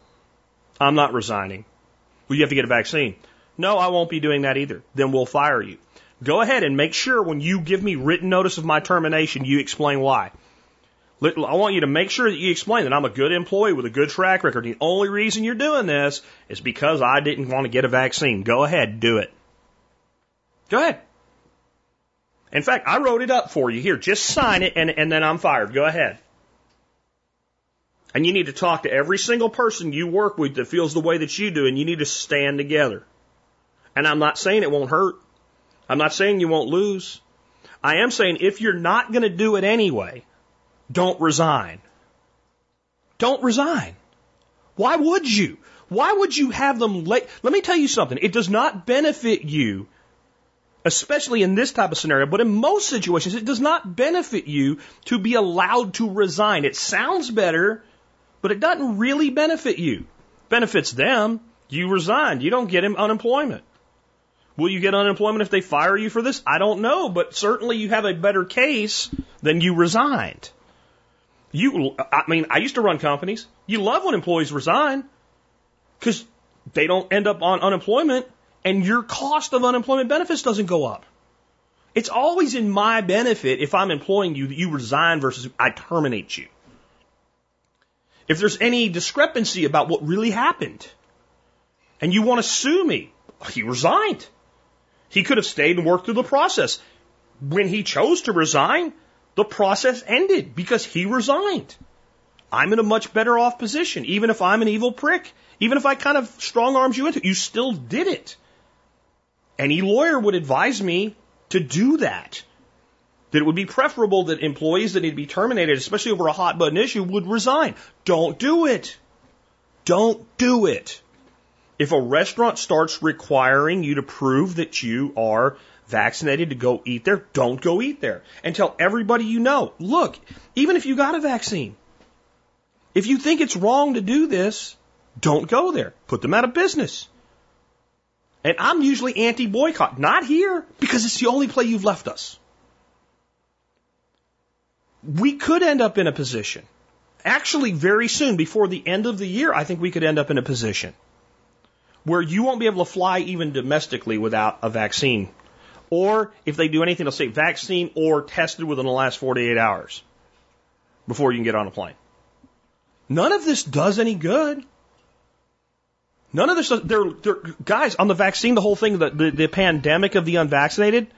I'm not resigning. Will you have to get a vaccine? No, I won't be doing that either. Then we'll fire you. Go ahead and make sure when you give me written notice of my termination, you explain why. I want you to make sure that you explain that I'm a good employee with a good track record. The only reason you're doing this is because I didn't want to get a vaccine. Go ahead, do it. Go ahead. In fact, I wrote it up for you. Here, just sign it and, and then I'm fired. Go ahead. And you need to talk to every single person you work with that feels the way that you do, and you need to stand together. And I'm not saying it won't hurt. I'm not saying you won't lose. I am saying if you're not going to do it anyway, don't resign. Don't resign. Why would you? Why would you have them late? Let me tell you something. It does not benefit you, especially in this type of scenario, but in most situations, it does not benefit you to be allowed to resign. It sounds better but it doesn't really benefit you. Benefits them. You resigned. You don't get unemployment. Will you get unemployment if they fire you for this? I don't know, but certainly you have a better case than you resigned. You, I mean, I used to run companies. You love when employees resign because they don't end up on unemployment and your cost of unemployment benefits doesn't go up. It's always in my benefit if I'm employing you that you resign versus I terminate you if there's any discrepancy about what really happened, and you want to sue me, he resigned. He could have stayed and worked through the process. When he chose to resign, the process ended because he resigned. I'm in a much better off position. Even if I'm an evil prick, even if I kind of strong arms you into it, you still did it. Any lawyer would advise me to do that that it would be preferable that employees that need to be terminated, especially over a hot button issue, would resign. Don't do it. Don't do it. If a restaurant starts requiring you to prove that you are vaccinated to go eat there, don't go eat there. And tell everybody you know, look, even if you got a vaccine, if you think it's wrong to do this, don't go there. Put them out of business. And I'm usually anti boycott. Not here, because it's the only play you've left us. We could end up in a position, actually very soon, before the end of the year, I think we could end up in a position where you won't be able to fly even domestically without a vaccine. Or if they do anything, they'll say vaccine or tested within the last 48 hours before you can get on a plane. None of this does any good. None of this, they're, they're, guys, on the vaccine, the whole thing, the, the, the pandemic of the unvaccinated,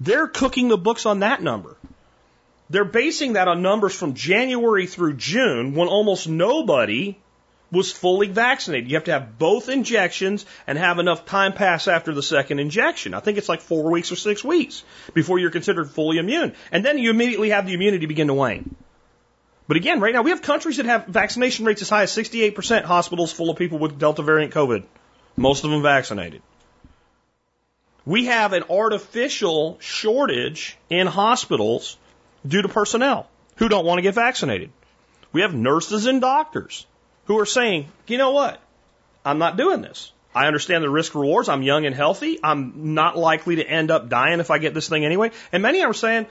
they're cooking the books on that number. They're basing that on numbers from January through June when almost nobody was fully vaccinated. You have to have both injections and have enough time pass after the second injection. I think it's like four weeks or six weeks before you're considered fully immune. And then you immediately have the immunity begin to wane. But again, right now we have countries that have vaccination rates as high as 68% hospitals full of people with Delta variant COVID. Most of them vaccinated. We have an artificial shortage in hospitals due to personnel who don't want to get vaccinated. We have nurses and doctors who are saying, you know what? I'm not doing this. I understand the risk rewards. I'm young and healthy. I'm not likely to end up dying if I get this thing anyway. And many are saying,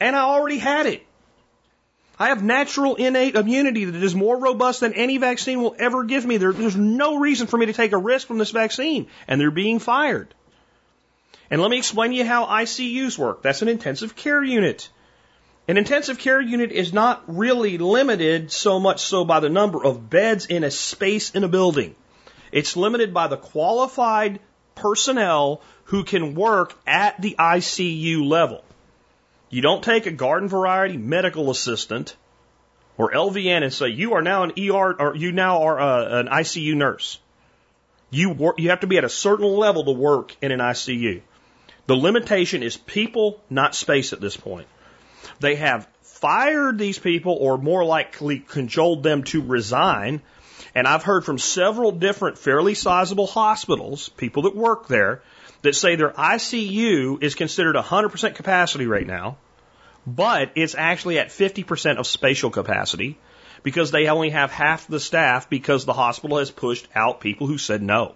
and I already had it. I have natural innate immunity that is more robust than any vaccine will ever give me. There, there's no reason for me to take a risk from this vaccine. And they're being fired. And let me explain to you how ICUs work. That's an intensive care unit. An intensive care unit is not really limited so much so by the number of beds in a space in a building. It's limited by the qualified personnel who can work at the ICU level. You don't take a garden variety medical assistant or LVN and say you are now an ER or you now are a, uh, an ICU nurse. You work, you have to be at a certain level to work in an ICU. The limitation is people, not space at this point. They have fired these people or more likely cajoled them to resign. And I've heard from several different fairly sizable hospitals, people that work there, that say their ICU is considered 100% capacity right now, but it's actually at 50% of spatial capacity because they only have half the staff because the hospital has pushed out people who said no.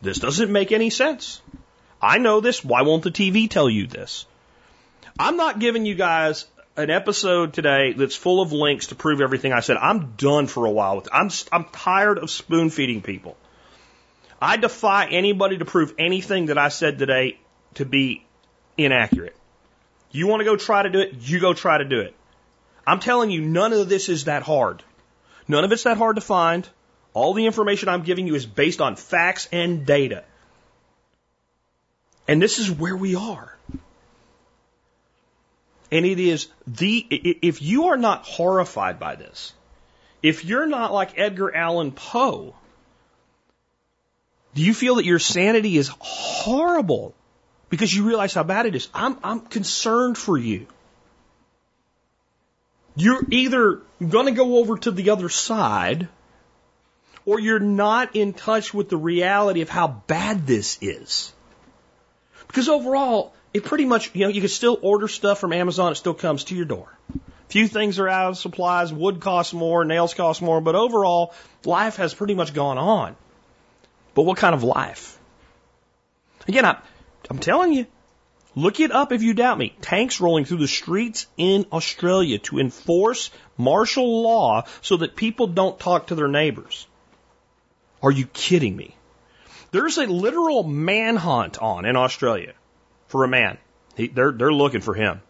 This doesn't make any sense. I know this. Why won't the TV tell you this? I'm not giving you guys an episode today that's full of links to prove everything I said. I'm done for a while with. I'm, I'm tired of spoon feeding people. I defy anybody to prove anything that I said today to be inaccurate. You want to go try to do it, you go try to do it. I'm telling you, none of this is that hard. None of it's that hard to find. All the information I'm giving you is based on facts and data. And this is where we are. And it is the, if you are not horrified by this, if you're not like Edgar Allan Poe, do you feel that your sanity is horrible because you realize how bad it is? I'm, I'm concerned for you. You're either going to go over to the other side or you're not in touch with the reality of how bad this is. Because overall, it pretty much, you know, you can still order stuff from Amazon, it still comes to your door. Few things are out of supplies, wood costs more, nails cost more, but overall, life has pretty much gone on. But what kind of life? Again, I, I'm telling you, look it up if you doubt me. Tanks rolling through the streets in Australia to enforce martial law so that people don't talk to their neighbors. Are you kidding me? There's a literal manhunt on in Australia for a man. He, they're, they're looking for him.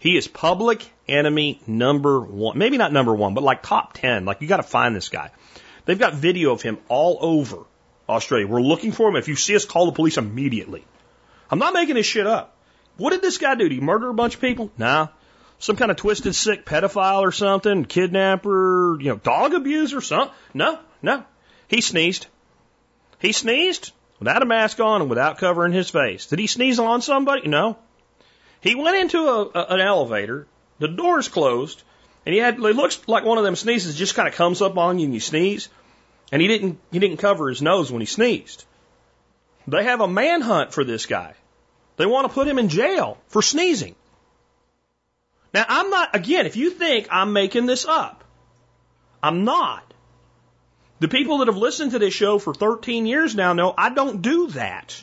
He is public enemy number one. Maybe not number one, but like top 10. Like you got to find this guy. They've got video of him all over Australia. We're looking for him. If you see us, call the police immediately. I'm not making this shit up. What did this guy do? Did he murder a bunch of people? Nah. Some kind of twisted, sick pedophile or something, kidnapper, you know, dog abuser, something? No, no. He sneezed. He sneezed without a mask on and without covering his face. Did he sneeze on somebody? No. He went into a, a, an elevator, the door's closed, and he had, it looks like one of them sneezes just kind of comes up on you and you sneeze. And he didn't, he didn't cover his nose when he sneezed. They have a manhunt for this guy. They want to put him in jail for sneezing. Now, I'm not, again, if you think I'm making this up, I'm not. The people that have listened to this show for 13 years now know I don't do that.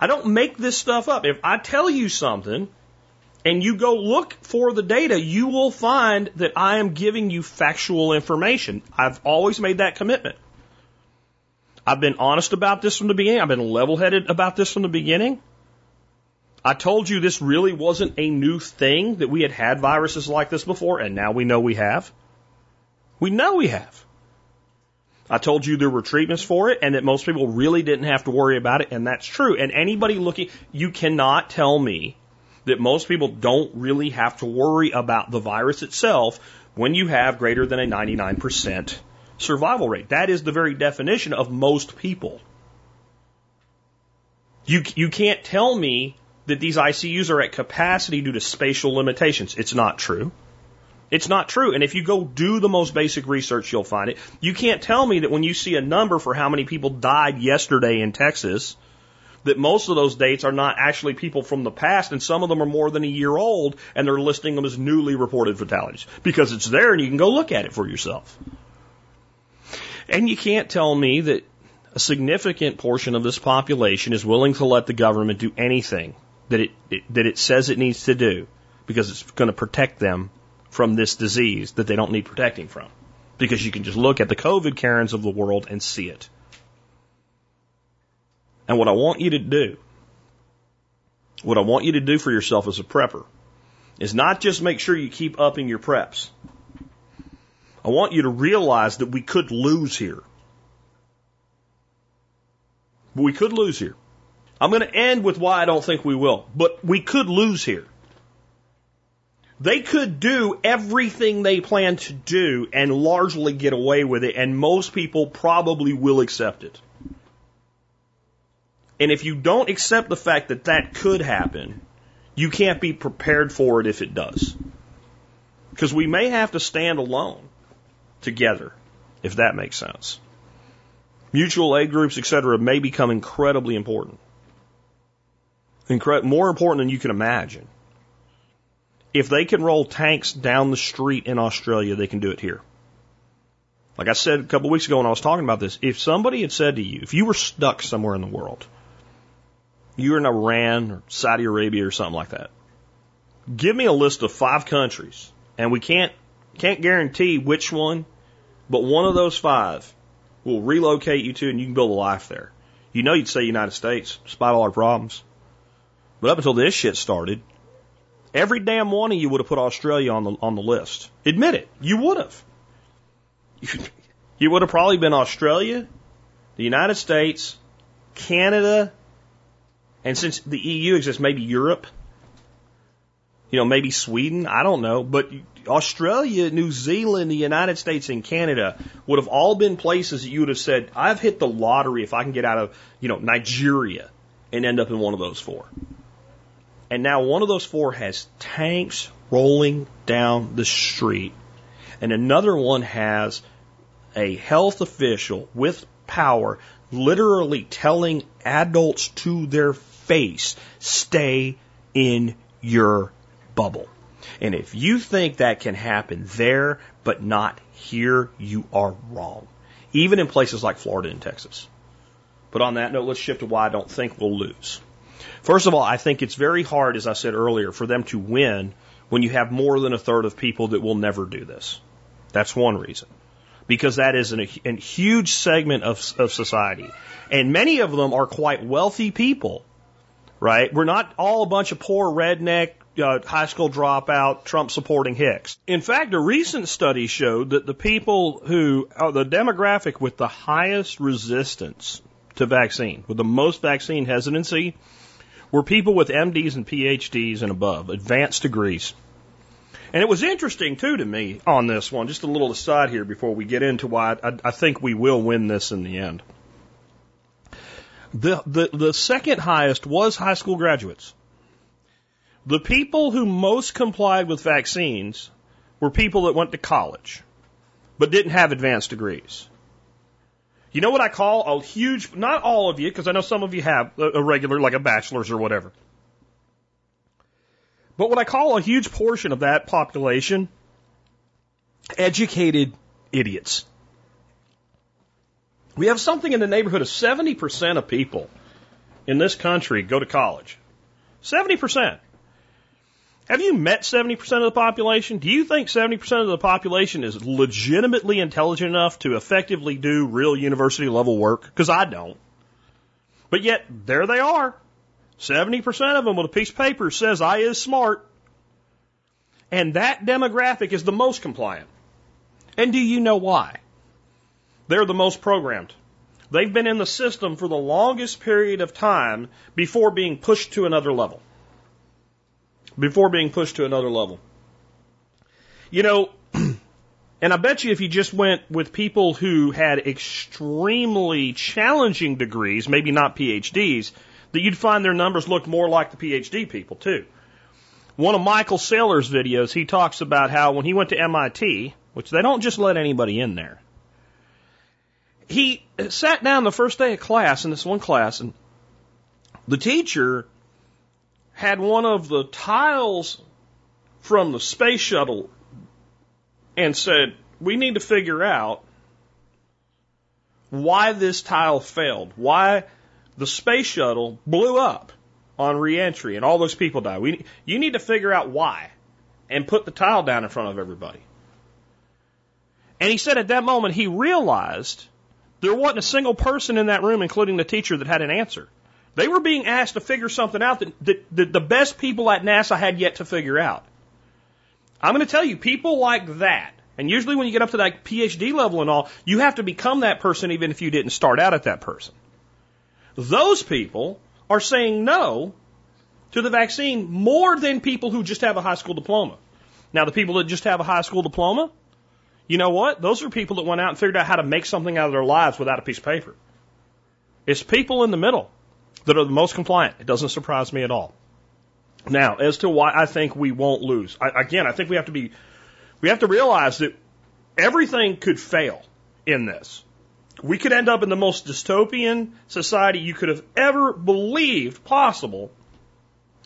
I don't make this stuff up. If I tell you something and you go look for the data, you will find that I am giving you factual information. I've always made that commitment. I've been honest about this from the beginning. I've been level headed about this from the beginning. I told you this really wasn't a new thing, that we had had viruses like this before, and now we know we have. We know we have. I told you there were treatments for it and that most people really didn't have to worry about it, and that's true. And anybody looking, you cannot tell me that most people don't really have to worry about the virus itself when you have greater than a 99% survival rate. That is the very definition of most people. You, you can't tell me that these ICUs are at capacity due to spatial limitations. It's not true. It's not true. And if you go do the most basic research, you'll find it. You can't tell me that when you see a number for how many people died yesterday in Texas, that most of those dates are not actually people from the past, and some of them are more than a year old, and they're listing them as newly reported fatalities because it's there and you can go look at it for yourself. And you can't tell me that a significant portion of this population is willing to let the government do anything that it, it that it says it needs to do because it's going to protect them from this disease that they don't need protecting from. Because you can just look at the COVID Karens of the world and see it. And what I want you to do, what I want you to do for yourself as a prepper, is not just make sure you keep upping your preps. I want you to realize that we could lose here. We could lose here. I'm going to end with why I don't think we will, but we could lose here. They could do everything they plan to do and largely get away with it, and most people probably will accept it. And if you don't accept the fact that that could happen, you can't be prepared for it if it does. Because we may have to stand alone together, if that makes sense. Mutual aid groups, etc., may become incredibly important. Incre- more important than you can imagine. If they can roll tanks down the street in Australia, they can do it here. Like I said a couple of weeks ago when I was talking about this, if somebody had said to you, if you were stuck somewhere in the world, you were in Iran or Saudi Arabia or something like that, give me a list of five countries, and we can't can't guarantee which one, but one of those five will relocate you to, and you can build a life there. You know, you'd say United States, despite all our problems. But up until this shit started, Every damn one of you would have put Australia on the on the list. Admit it. You would have. You would have probably been Australia, the United States, Canada, and since the EU exists, maybe Europe. You know, maybe Sweden. I don't know, but Australia, New Zealand, the United States, and Canada would have all been places that you would have said, "I've hit the lottery if I can get out of you know Nigeria and end up in one of those four. And now one of those four has tanks rolling down the street, and another one has a health official with power literally telling adults to their face, stay in your bubble. And if you think that can happen there, but not here, you are wrong. Even in places like Florida and Texas. But on that note, let's shift to why I don't think we'll lose. First of all, I think it's very hard, as I said earlier, for them to win when you have more than a third of people that will never do this. That's one reason. Because that is an, a huge segment of, of society. And many of them are quite wealthy people, right? We're not all a bunch of poor redneck, uh, high school dropout, Trump supporting hicks. In fact, a recent study showed that the people who are the demographic with the highest resistance to vaccine, with the most vaccine hesitancy, were people with MDs and PhDs and above, advanced degrees. And it was interesting too to me on this one, just a little aside here before we get into why I, I think we will win this in the end. The, the, the second highest was high school graduates. The people who most complied with vaccines were people that went to college, but didn't have advanced degrees. You know what I call a huge, not all of you, because I know some of you have a, regular, like a bachelor's or whatever. But what I call a huge portion of that population, educated idiots. We have something in the neighborhood of 70% of people in this country go to college. 70%. Have you met 70% of the population? Do you think 70% of the population is legitimately intelligent enough to effectively do real university level work? Because I don't. But yet, there they are. 70% of them with a piece of paper says I is smart. And that demographic is the most compliant. And do you know why? They're the most programmed. They've been in the system for the longest period of time before being pushed to another level. Before being pushed to another level. You know, and I bet you if you just went with people who had extremely challenging degrees, maybe not PhDs, that you'd find their numbers looked more like the PhD people too. One of Michael Saylor's videos, he talks about how when he went to MIT, which they don't just let anybody in there, he sat down the first day of class in this one class, and the teacher had one of the tiles from the space shuttle and said, We need to figure out why this tile failed, why the space shuttle blew up on reentry and all those people died. We, you need to figure out why and put the tile down in front of everybody. And he said at that moment he realized there wasn't a single person in that room, including the teacher, that had an answer. They were being asked to figure something out that, that, that the best people at NASA had yet to figure out. I'm going to tell you, people like that, and usually when you get up to that PhD level and all, you have to become that person even if you didn't start out at that person. Those people are saying no to the vaccine more than people who just have a high school diploma. Now, the people that just have a high school diploma, you know what? Those are people that went out and figured out how to make something out of their lives without a piece of paper. It's people in the middle that are the most compliant. It doesn't surprise me at all. Now, as to why I think we won't lose, I, again, I think we have to be, we have to realize that everything could fail in this. We could end up in the most dystopian society you could have ever believed possible,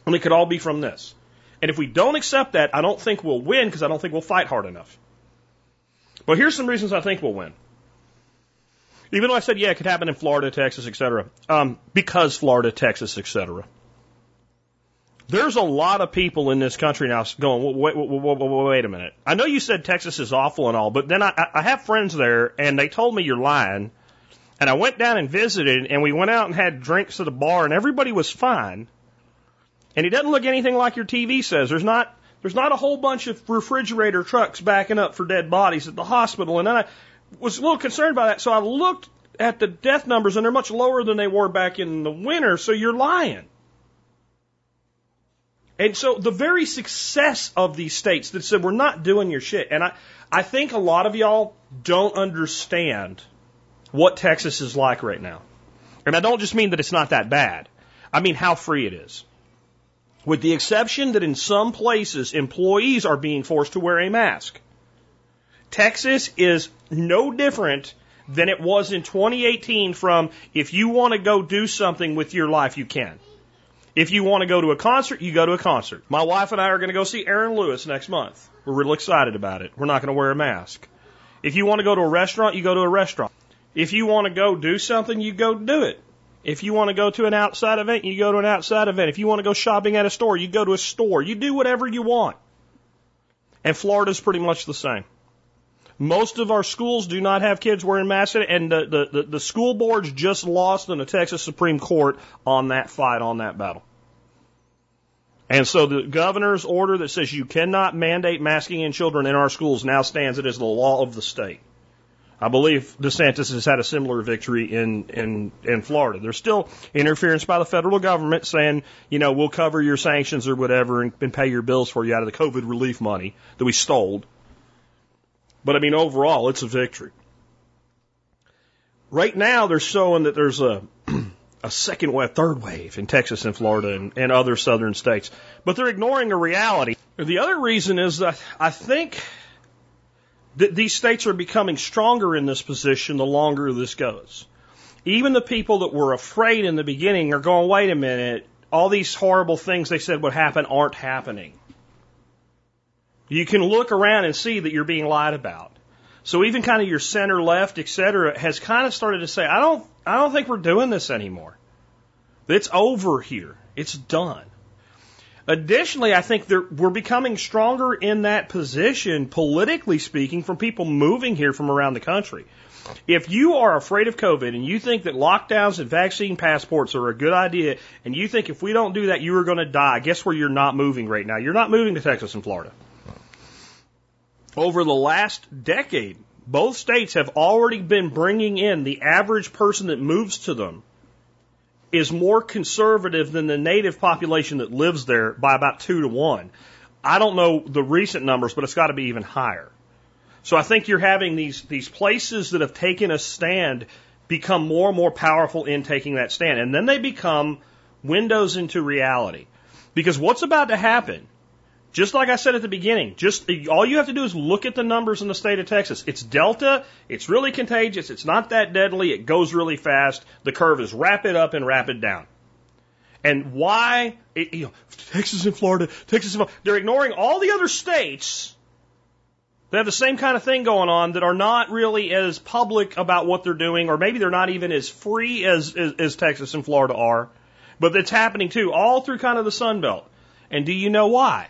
and it could all be from this. And if we don't accept that, I don't think we'll win because I don't think we'll fight hard enough. But here's some reasons I think we'll win. Even though I said, yeah, it could happen in Florida, Texas, etc. Um, because Florida, Texas, etc. There's a lot of people in this country now going, wait, wait, wait, wait, a minute. I know you said Texas is awful and all, but then I, I have friends there and they told me you're lying. And I went down and visited and we went out and had drinks at a bar and everybody was fine. And it doesn't look anything like your TV says. There's not there's not a whole bunch of refrigerator trucks backing up for dead bodies at the hospital. And then I was a little concerned by that. So I looked at the death numbers and they're much lower than they were back in the winter. So you're lying. And so the very success of these states that said we're not doing your shit. And I, I think a lot of y'all don't understand what Texas is like right now. And I don't just mean that it's not that bad. I mean how free it is with the exception that in some places employees are being forced to wear a mask. Texas is no different than it was in 2018 from if you want to go do something with your life, you can. If you want to go to a concert, you go to a concert. My wife and I are going to go see Aaron Lewis next month. We're real excited about it. We're not going to wear a mask. If you want to go to a restaurant, you go to a restaurant. If you want to go do something, you go do it. If you want to go to an outside event, you go to an outside event. If you want to go shopping at a store, you go to a store. You do whatever you want. And Florida's pretty much the same. Most of our schools do not have kids wearing masks, and the, the, the school boards just lost in the Texas Supreme Court on that fight, on that battle. And so the governor's order that says you cannot mandate masking in children in our schools now stands it as the law of the state. I believe DeSantis has had a similar victory in, in, in Florida. There's still interference by the federal government saying, you know, we'll cover your sanctions or whatever and, and pay your bills for you out of the COVID relief money that we stole. But I mean, overall, it's a victory. Right now, they're showing that there's a, a second wave, third wave in Texas and Florida and, and other southern states. But they're ignoring a reality. The other reason is that I think th- these states are becoming stronger in this position the longer this goes. Even the people that were afraid in the beginning are going, wait a minute, all these horrible things they said would happen aren't happening. You can look around and see that you're being lied about. So even kind of your center left, et cetera, has kind of started to say, I don't, I don't think we're doing this anymore. It's over here. It's done. Additionally, I think we're becoming stronger in that position, politically speaking, from people moving here from around the country. If you are afraid of COVID and you think that lockdowns and vaccine passports are a good idea, and you think if we don't do that, you are going to die, guess where you're not moving right now? You're not moving to Texas and Florida. Over the last decade, both states have already been bringing in the average person that moves to them is more conservative than the native population that lives there by about two to one. I don't know the recent numbers, but it's got to be even higher. So I think you're having these, these places that have taken a stand become more and more powerful in taking that stand. And then they become windows into reality. Because what's about to happen, just like I said at the beginning, just all you have to do is look at the numbers in the state of Texas. It's Delta, it's really contagious, it's not that deadly, it goes really fast. The curve is rapid up and rapid down. And why, it, you know, Texas and Florida, Texas and Florida, they're ignoring all the other states that have the same kind of thing going on that are not really as public about what they're doing, or maybe they're not even as free as, as, as Texas and Florida are. But it's happening too, all through kind of the Sun Belt. And do you know why?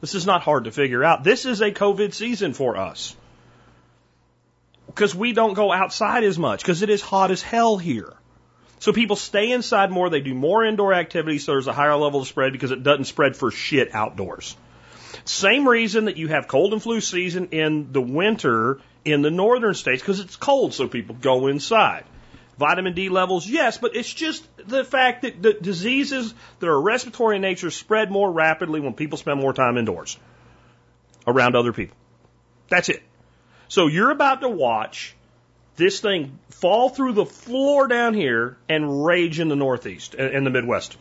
This is not hard to figure out. This is a COVID season for us. Because we don't go outside as much, because it is hot as hell here. So people stay inside more, they do more indoor activities, so there's a higher level of spread because it doesn't spread for shit outdoors. Same reason that you have cold and flu season in the winter in the northern states because it's cold, so people go inside. Vitamin D levels, yes, but it's just the fact that the diseases that are respiratory in nature spread more rapidly when people spend more time indoors around other people. That's it. So you're about to watch this thing fall through the floor down here and rage in the Northeast and the Midwest.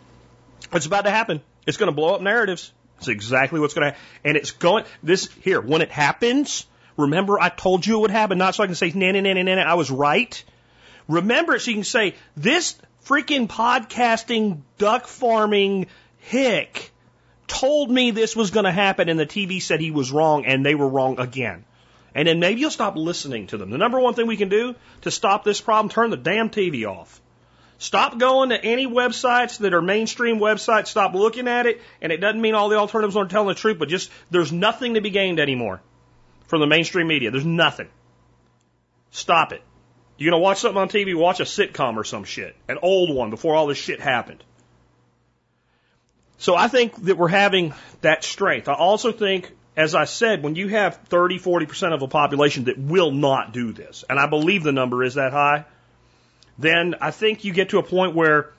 It's about to happen. It's going to blow up narratives. It's exactly what's going to happen. And it's going, this, here, when it happens, remember I told you it would happen, not so I can say, nah, nah, nah, I was right. Remember it so you can say, this freaking podcasting, duck farming hick told me this was going to happen and the TV said he was wrong and they were wrong again. And then maybe you'll stop listening to them. The number one thing we can do to stop this problem, turn the damn TV off. Stop going to any websites that are mainstream websites. Stop looking at it. And it doesn't mean all the alternatives aren't telling the truth, but just there's nothing to be gained anymore from the mainstream media. There's nothing. Stop it. You're going to watch something on TV, watch a sitcom or some shit. An old one before all this shit happened. So I think that we're having that strength. I also think, as I said, when you have 30, 40% of a population that will not do this, and I believe the number is that high, then I think you get to a point where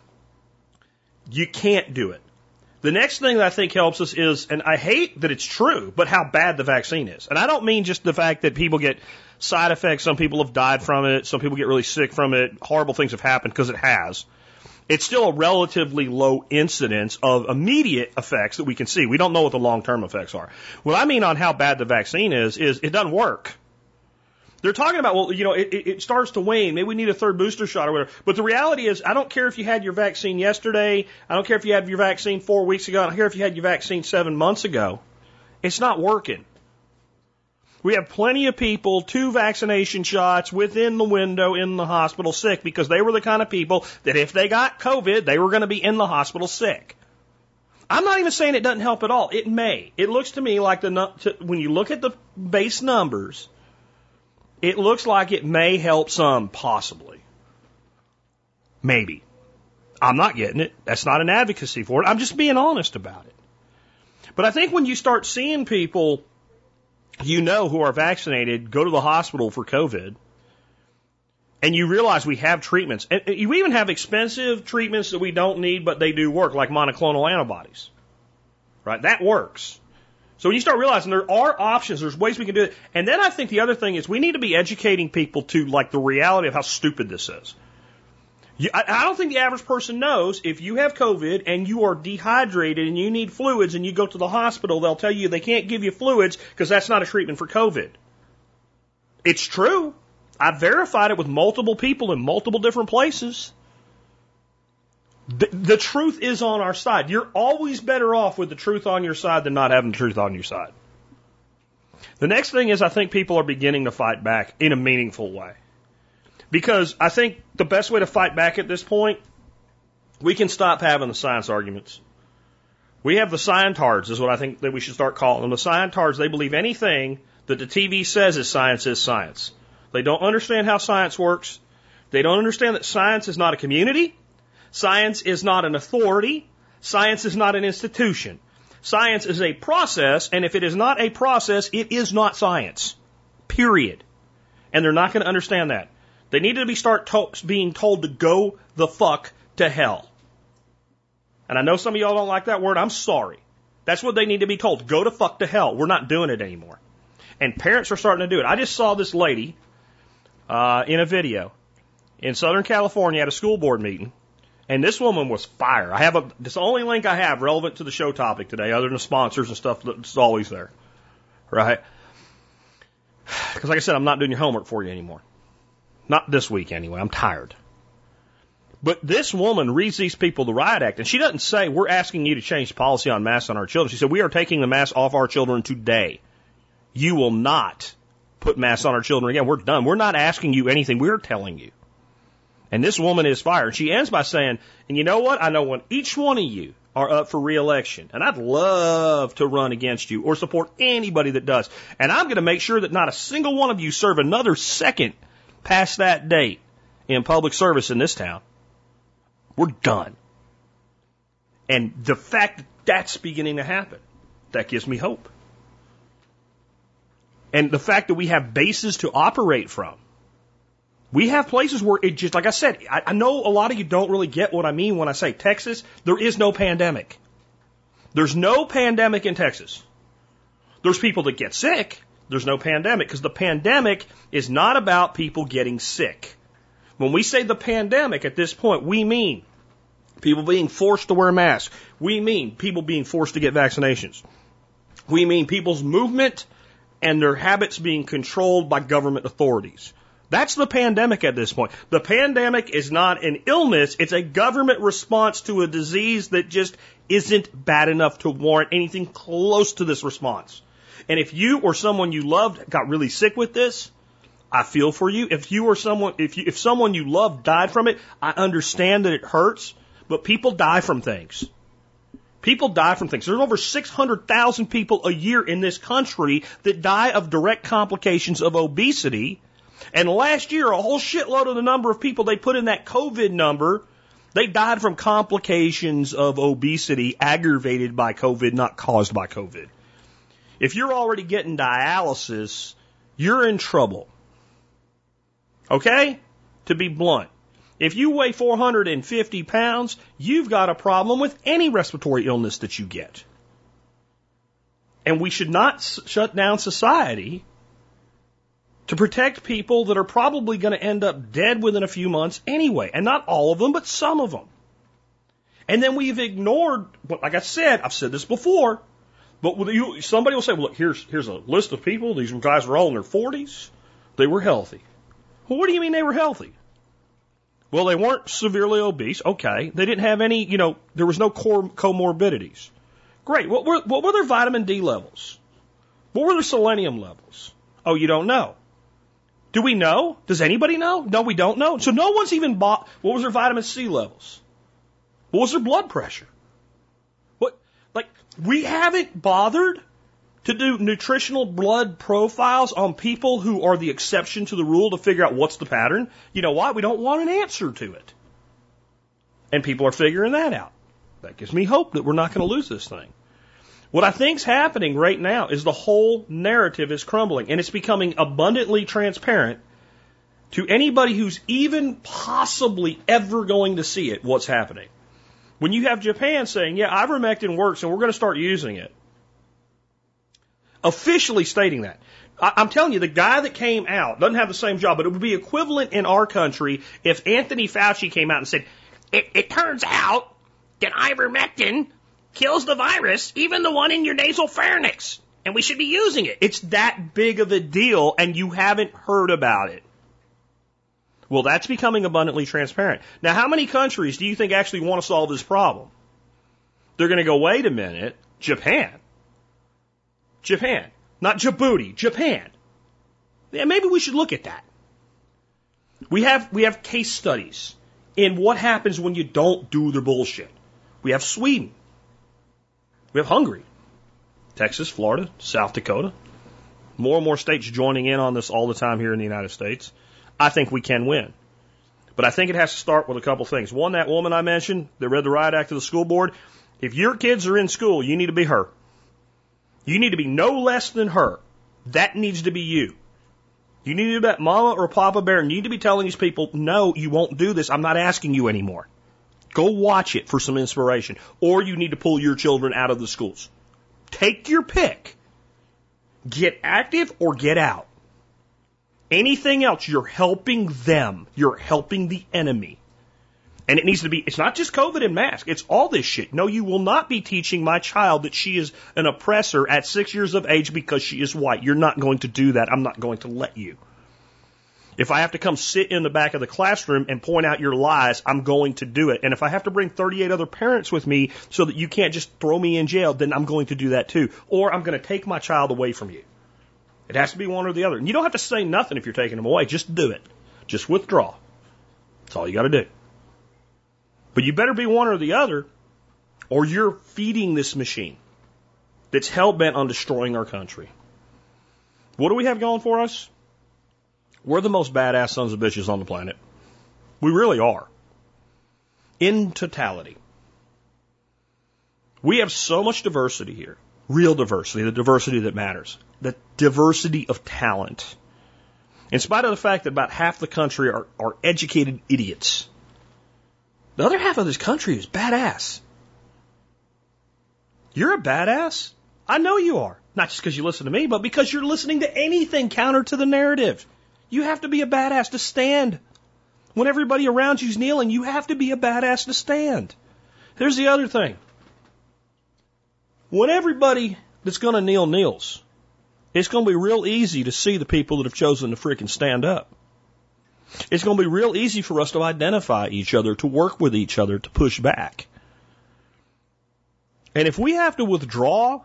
you can't do it. The next thing that I think helps us is, and I hate that it's true, but how bad the vaccine is. And I don't mean just the fact that people get side effects, some people have died from it, some people get really sick from it, horrible things have happened because it has. It's still a relatively low incidence of immediate effects that we can see. We don't know what the long term effects are. What I mean on how bad the vaccine is, is it doesn't work. They're talking about, well, you know, it, it starts to wane. Maybe we need a third booster shot or whatever. But the reality is, I don't care if you had your vaccine yesterday. I don't care if you had your vaccine four weeks ago. I don't care if you had your vaccine seven months ago. It's not working. We have plenty of people, two vaccination shots within the window in the hospital sick because they were the kind of people that if they got COVID, they were going to be in the hospital sick. I'm not even saying it doesn't help at all. It may. It looks to me like the when you look at the base numbers, it looks like it may help some, possibly. Maybe. I'm not getting it. That's not an advocacy for it. I'm just being honest about it. But I think when you start seeing people you know who are vaccinated go to the hospital for COVID, and you realize we have treatments, and you even have expensive treatments that we don't need, but they do work, like monoclonal antibodies. Right? That works. So when you start realizing there are options, there's ways we can do it. And then I think the other thing is we need to be educating people to like the reality of how stupid this is. I don't think the average person knows if you have COVID and you are dehydrated and you need fluids and you go to the hospital, they'll tell you they can't give you fluids because that's not a treatment for COVID. It's true. I verified it with multiple people in multiple different places. The, the truth is on our side. You're always better off with the truth on your side than not having the truth on your side. The next thing is I think people are beginning to fight back in a meaningful way. Because I think the best way to fight back at this point, we can stop having the science arguments. We have the scientards, is what I think that we should start calling them. The scientards, they believe anything that the TV says is science is science. They don't understand how science works. They don't understand that science is not a community. Science is not an authority. Science is not an institution. Science is a process, and if it is not a process, it is not science. Period. And they're not going to understand that. They need to be start to- being told to go the fuck to hell. And I know some of y'all don't like that word. I'm sorry. That's what they need to be told. Go to fuck to hell. We're not doing it anymore. And parents are starting to do it. I just saw this lady uh, in a video in Southern California at a school board meeting, and this woman was fire. I have a this only link I have relevant to the show topic today, other than the sponsors and stuff that's always there, right? Because like I said, I'm not doing your homework for you anymore. Not this week anyway. I'm tired. But this woman reads these people the riot act, and she doesn't say we're asking you to change policy on masks on our children. She said we are taking the mask off our children today. You will not put masks on our children again. We're done. We're not asking you anything. We're telling you. And this woman is fired. She ends by saying, and you know what? I know when each one of you are up for reelection, and I'd love to run against you or support anybody that does. And I'm going to make sure that not a single one of you serve another second past that date in public service in this town. We're done. And the fact that that's beginning to happen, that gives me hope. And the fact that we have bases to operate from. We have places where it just, like I said, I, I know a lot of you don't really get what I mean when I say Texas, there is no pandemic. There's no pandemic in Texas. There's people that get sick. There's no pandemic because the pandemic is not about people getting sick. When we say the pandemic at this point, we mean people being forced to wear masks. We mean people being forced to get vaccinations. We mean people's movement and their habits being controlled by government authorities. That's the pandemic at this point. The pandemic is not an illness, it's a government response to a disease that just isn't bad enough to warrant anything close to this response. And if you or someone you loved got really sick with this, I feel for you. If you or someone, if you, if someone you love died from it, I understand that it hurts, but people die from things. People die from things. There's over 600,000 people a year in this country that die of direct complications of obesity. And last year, a whole shitload of the number of people they put in that COVID number, they died from complications of obesity aggravated by COVID, not caused by COVID. If you're already getting dialysis, you're in trouble. Okay? To be blunt. If you weigh 450 pounds, you've got a problem with any respiratory illness that you get. And we should not shut down society to protect people that are probably going to end up dead within a few months anyway. And not all of them, but some of them. And then we've ignored, like I said, I've said this before, but you, somebody will say, well, look, here's, here's a list of people. These guys were all in their 40s. They were healthy. Well, what do you mean they were healthy? Well, they weren't severely obese. Okay. They didn't have any, you know, there was no comorbidities. Great. What were, what were their vitamin D levels? What were their selenium levels? Oh, you don't know. Do we know? Does anybody know? No, we don't know. So no one's even bought, what was their vitamin C levels? What was their blood pressure? Like, we haven't bothered to do nutritional blood profiles on people who are the exception to the rule to figure out what's the pattern. You know why? We don't want an answer to it. And people are figuring that out. That gives me hope that we're not going to lose this thing. What I think's happening right now is the whole narrative is crumbling and it's becoming abundantly transparent to anybody who's even possibly ever going to see it what's happening. When you have Japan saying, yeah, ivermectin works and we're going to start using it, officially stating that. I'm telling you, the guy that came out doesn't have the same job, but it would be equivalent in our country if Anthony Fauci came out and said, it, it turns out that ivermectin kills the virus, even the one in your nasal pharynx. and we should be using it. It's that big of a deal and you haven't heard about it. Well, that's becoming abundantly transparent. Now, how many countries do you think actually want to solve this problem? They're going to go, wait a minute, Japan. Japan. Not Djibouti, Japan. Yeah, maybe we should look at that. We have, we have case studies in what happens when you don't do the bullshit. We have Sweden. We have Hungary. Texas, Florida, South Dakota. More and more states joining in on this all the time here in the United States. I think we can win. But I think it has to start with a couple things. One, that woman I mentioned that read the riot act to the school board. If your kids are in school, you need to be her. You need to be no less than her. That needs to be you. You need to be that mama or papa bear. You need to be telling these people, no, you won't do this. I'm not asking you anymore. Go watch it for some inspiration. Or you need to pull your children out of the schools. Take your pick. Get active or get out. Anything else, you're helping them. You're helping the enemy. And it needs to be, it's not just COVID and mask, it's all this shit. No, you will not be teaching my child that she is an oppressor at six years of age because she is white. You're not going to do that. I'm not going to let you. If I have to come sit in the back of the classroom and point out your lies, I'm going to do it. And if I have to bring 38 other parents with me so that you can't just throw me in jail, then I'm going to do that too. Or I'm going to take my child away from you. It has to be one or the other. And you don't have to say nothing if you're taking them away. Just do it. Just withdraw. That's all you got to do. But you better be one or the other, or you're feeding this machine that's hell bent on destroying our country. What do we have going for us? We're the most badass sons of bitches on the planet. We really are. In totality. We have so much diversity here. Real diversity, the diversity that matters. The diversity of talent. In spite of the fact that about half the country are, are educated idiots, the other half of this country is badass. You're a badass. I know you are. Not just because you listen to me, but because you're listening to anything counter to the narrative. You have to be a badass to stand. When everybody around you's kneeling, you have to be a badass to stand. Here's the other thing. When everybody that's going to kneel kneels, it's going to be real easy to see the people that have chosen to freaking stand up. It's going to be real easy for us to identify each other, to work with each other, to push back. And if we have to withdraw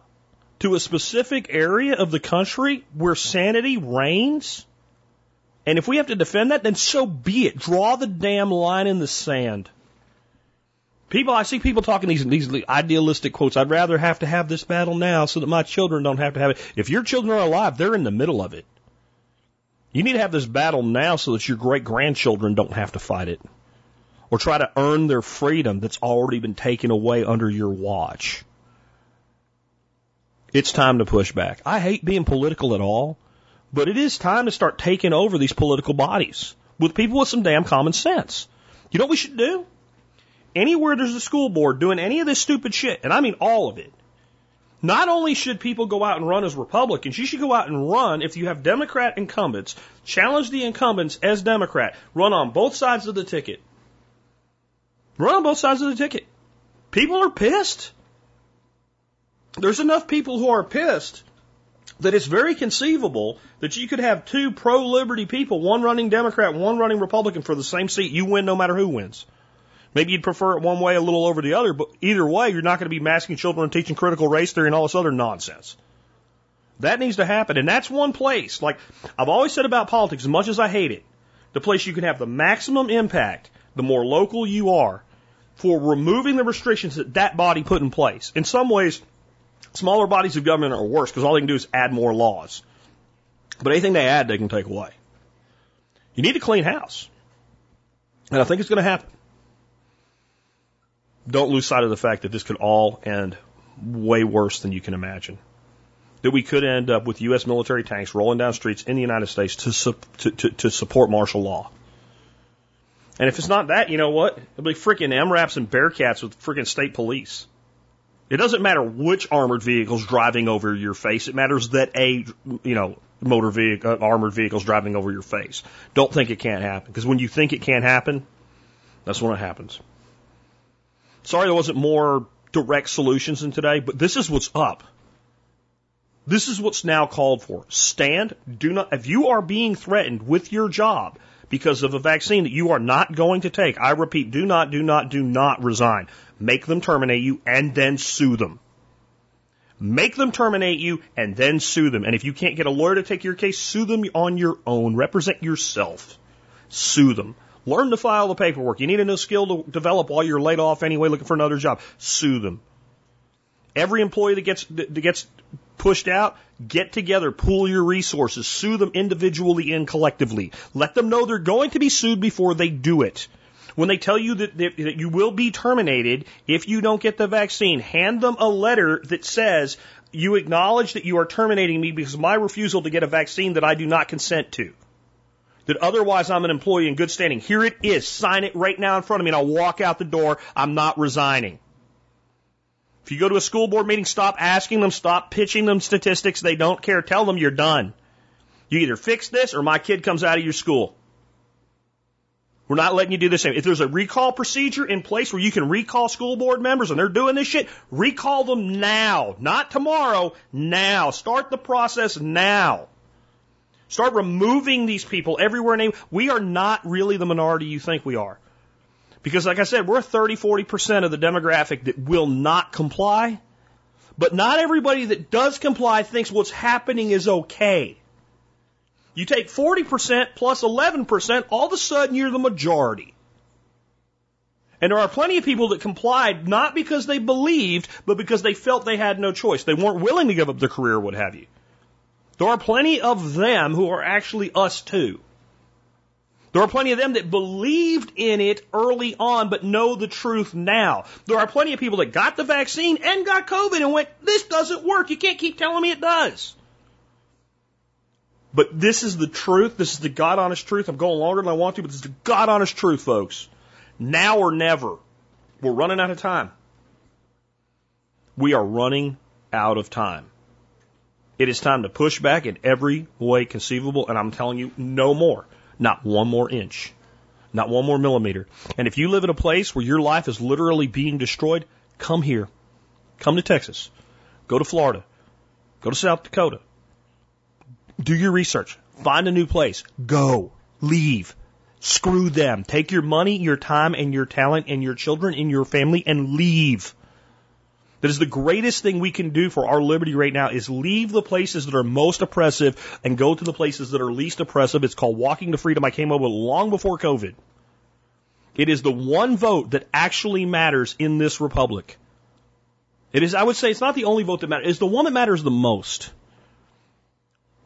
to a specific area of the country where sanity reigns, and if we have to defend that, then so be it. Draw the damn line in the sand. People, I see people talking these these idealistic quotes. I'd rather have to have this battle now so that my children don't have to have it. If your children are alive, they're in the middle of it. You need to have this battle now so that your great grandchildren don't have to fight it or try to earn their freedom that's already been taken away under your watch. It's time to push back. I hate being political at all, but it is time to start taking over these political bodies with people with some damn common sense. You know what we should do? Anywhere there's a school board doing any of this stupid shit, and I mean all of it, not only should people go out and run as Republicans, you should go out and run if you have Democrat incumbents, challenge the incumbents as Democrat, run on both sides of the ticket. Run on both sides of the ticket. People are pissed. There's enough people who are pissed that it's very conceivable that you could have two pro liberty people, one running Democrat, one running Republican for the same seat. You win no matter who wins. Maybe you'd prefer it one way a little over the other, but either way, you're not going to be masking children and teaching critical race theory and all this other nonsense. That needs to happen. And that's one place, like I've always said about politics, as much as I hate it, the place you can have the maximum impact, the more local you are, for removing the restrictions that that body put in place. In some ways, smaller bodies of government are worse because all they can do is add more laws. But anything they add, they can take away. You need a clean house. And I think it's going to happen don't lose sight of the fact that this could all end way worse than you can imagine. That we could end up with U.S. military tanks rolling down streets in the United States to, su- to, to, to support martial law. And if it's not that, you know what? It'll be freaking MRAPs and Bearcats with freaking state police. It doesn't matter which armored vehicle's driving over your face. It matters that a, you know, motor vehicle, uh, armored vehicle's driving over your face. Don't think it can't happen. Because when you think it can't happen, that's when it happens. Sorry there wasn't more direct solutions in today, but this is what's up. This is what's now called for. Stand, do not, if you are being threatened with your job because of a vaccine that you are not going to take, I repeat, do not, do not, do not resign. Make them terminate you and then sue them. Make them terminate you and then sue them. And if you can't get a lawyer to take your case, sue them on your own. Represent yourself. Sue them. Learn to file the paperwork. You need a new skill to develop while you're laid off anyway, looking for another job. Sue them. Every employee that gets that gets pushed out, get together, pool your resources, sue them individually and collectively. Let them know they're going to be sued before they do it. When they tell you that, that, that you will be terminated if you don't get the vaccine, hand them a letter that says you acknowledge that you are terminating me because of my refusal to get a vaccine that I do not consent to. That otherwise I'm an employee in good standing. Here it is. Sign it right now in front of me and I'll walk out the door. I'm not resigning. If you go to a school board meeting, stop asking them, stop pitching them statistics. They don't care. Tell them you're done. You either fix this or my kid comes out of your school. We're not letting you do the same. If there's a recall procedure in place where you can recall school board members and they're doing this shit, recall them now. Not tomorrow, now. Start the process now. Start removing these people everywhere. We are not really the minority you think we are. Because like I said, we're 30, 40% of the demographic that will not comply. But not everybody that does comply thinks what's happening is okay. You take 40% plus 11%, all of a sudden you're the majority. And there are plenty of people that complied not because they believed, but because they felt they had no choice. They weren't willing to give up their career, what have you. There are plenty of them who are actually us too. There are plenty of them that believed in it early on, but know the truth now. There are plenty of people that got the vaccine and got COVID and went, this doesn't work. You can't keep telling me it does. But this is the truth. This is the God honest truth. I'm going longer than I want to, but this is the God honest truth, folks. Now or never. We're running out of time. We are running out of time. It is time to push back in every way conceivable, and I'm telling you, no more. Not one more inch. Not one more millimeter. And if you live in a place where your life is literally being destroyed, come here. Come to Texas. Go to Florida. Go to South Dakota. Do your research. Find a new place. Go. Leave. Screw them. Take your money, your time, and your talent, and your children, and your family, and leave. That is the greatest thing we can do for our liberty right now is leave the places that are most oppressive and go to the places that are least oppressive. It's called walking to freedom. I came up with long before COVID. It is the one vote that actually matters in this republic. It is, I would say, it's not the only vote that matters. It's the one that matters the most.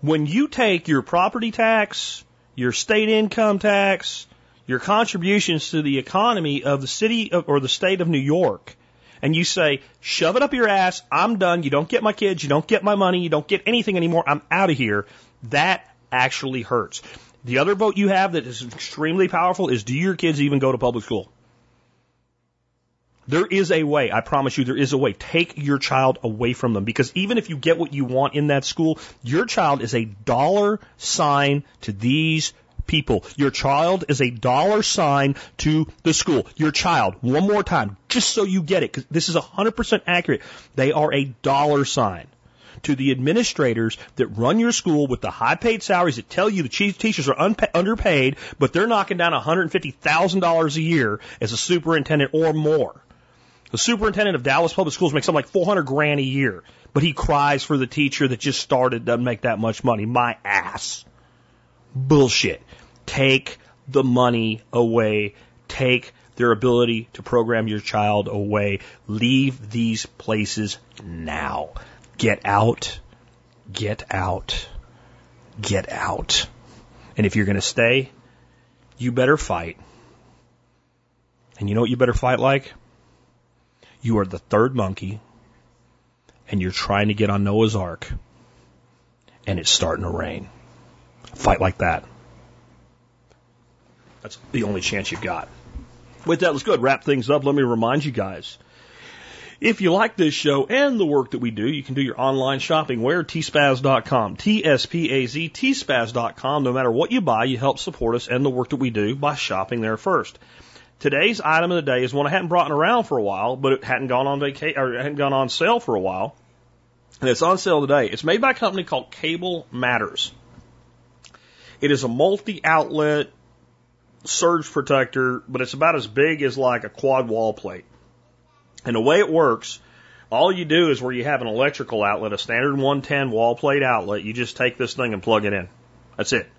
When you take your property tax, your state income tax, your contributions to the economy of the city of, or the state of New York, and you say, shove it up your ass, I'm done, you don't get my kids, you don't get my money, you don't get anything anymore, I'm out of here, that actually hurts. The other vote you have that is extremely powerful is do your kids even go to public school? There is a way, I promise you, there is a way. Take your child away from them because even if you get what you want in that school, your child is a dollar sign to these people. Your child is a dollar sign to the school. Your child, one more time, just so you get it, because this is 100% accurate. They are a dollar sign to the administrators that run your school with the high paid salaries that tell you the teachers are unpa- underpaid, but they're knocking down $150,000 a year as a superintendent or more. The superintendent of Dallas Public Schools makes something like 400 grand a year, but he cries for the teacher that just started doesn't make that much money. My ass. Bullshit. Take the money away. Take their ability to program your child away. Leave these places now. Get out. Get out. Get out. And if you're going to stay, you better fight. And you know what you better fight like? You are the third monkey, and you're trying to get on Noah's Ark, and it's starting to rain. Fight like that. That's the only chance you've got. With that, let's go ahead and wrap things up. Let me remind you guys. If you like this show and the work that we do, you can do your online shopping where? tspaz.com. T-S-P-A-Z, tspaz.com. No matter what you buy, you help support us and the work that we do by shopping there first. Today's item of the day is one I hadn't brought around for a while, but it hadn't gone on vacation or it hadn't gone on sale for a while. And it's on sale today. It's made by a company called Cable Matters. It is a multi outlet surge protector, but it's about as big as like a quad wall plate. And the way it works, all you do is where you have an electrical outlet, a standard 110 wall plate outlet, you just take this thing and plug it in. That's it.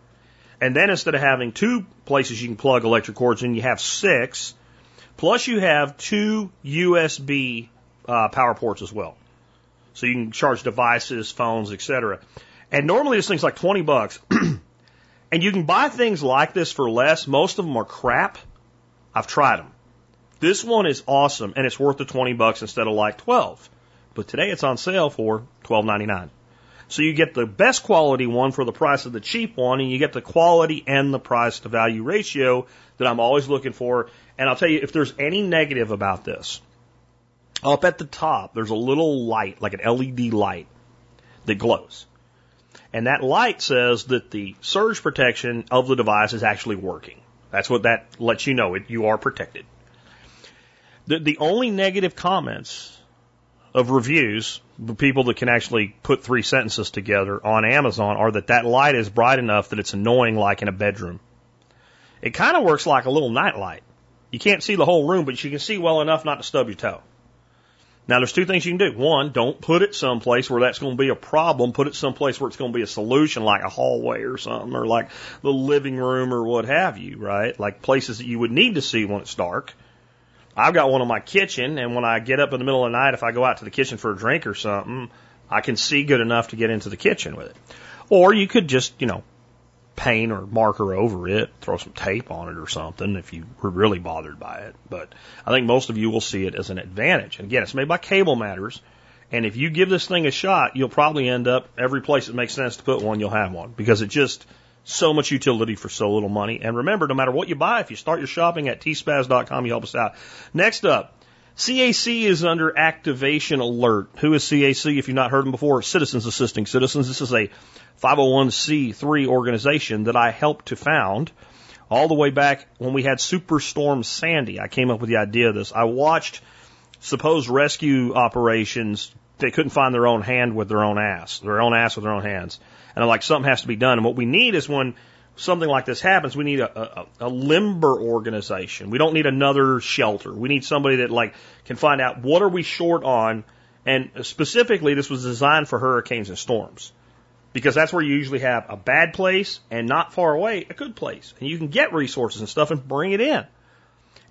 And then instead of having two places you can plug electric cords in, you have six. Plus you have two USB uh, power ports as well. So you can charge devices, phones, etc. And normally this thing's like 20 bucks. and you can buy things like this for less. Most of them are crap. I've tried them. This one is awesome and it's worth the 20 bucks instead of like 12. But today it's on sale for 12.99. So you get the best quality one for the price of the cheap one and you get the quality and the price to value ratio that I'm always looking for. And I'll tell you if there's any negative about this, up at the top there's a little light, like an LED light that glows. And that light says that the surge protection of the device is actually working. That's what that lets you know. It, you are protected. The, the only negative comments of reviews, the people that can actually put three sentences together on Amazon, are that that light is bright enough that it's annoying, like in a bedroom. It kind of works like a little night light. You can't see the whole room, but you can see well enough not to stub your toe. Now, there's two things you can do. One, don't put it someplace where that's going to be a problem. Put it someplace where it's going to be a solution, like a hallway or something, or like the living room or what have you, right? Like places that you would need to see when it's dark. I've got one in my kitchen, and when I get up in the middle of the night, if I go out to the kitchen for a drink or something, I can see good enough to get into the kitchen with it. Or you could just, you know, paint or marker over it, throw some tape on it or something if you were really bothered by it. But I think most of you will see it as an advantage. And again, it's made by Cable Matters. And if you give this thing a shot, you'll probably end up every place that makes sense to put one, you'll have one because it just so much utility for so little money. And remember, no matter what you buy, if you start your shopping at tspaz.com, you help us out. Next up, CAC is under activation alert. Who is CAC? If you've not heard them before, Citizens Assisting Citizens. This is a 501c3 organization that I helped to found all the way back when we had Superstorm Sandy. I came up with the idea of this. I watched supposed rescue operations. They couldn't find their own hand with their own ass, their own ass with their own hands. And I'm like, something has to be done. And what we need is when something like this happens, we need a, a, a limber organization. We don't need another shelter. We need somebody that like can find out what are we short on. And specifically, this was designed for hurricanes and storms because that's where you usually have a bad place and not far away a good place, and you can get resources and stuff and bring it in.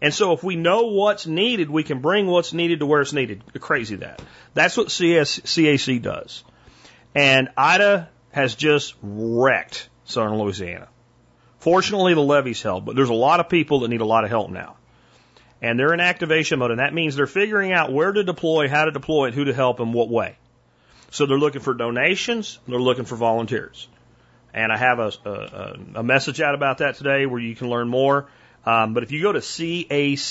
And so if we know what's needed, we can bring what's needed to where it's needed. Crazy that. That's what CS, CAC does. And Ida has just wrecked southern Louisiana. Fortunately, the levees held, but there's a lot of people that need a lot of help now. And they're in activation mode, and that means they're figuring out where to deploy, how to deploy it, who to help, and what way. So they're looking for donations, they're looking for volunteers. And I have a, a, a message out about that today where you can learn more. Um, but if you go to cacteam.com,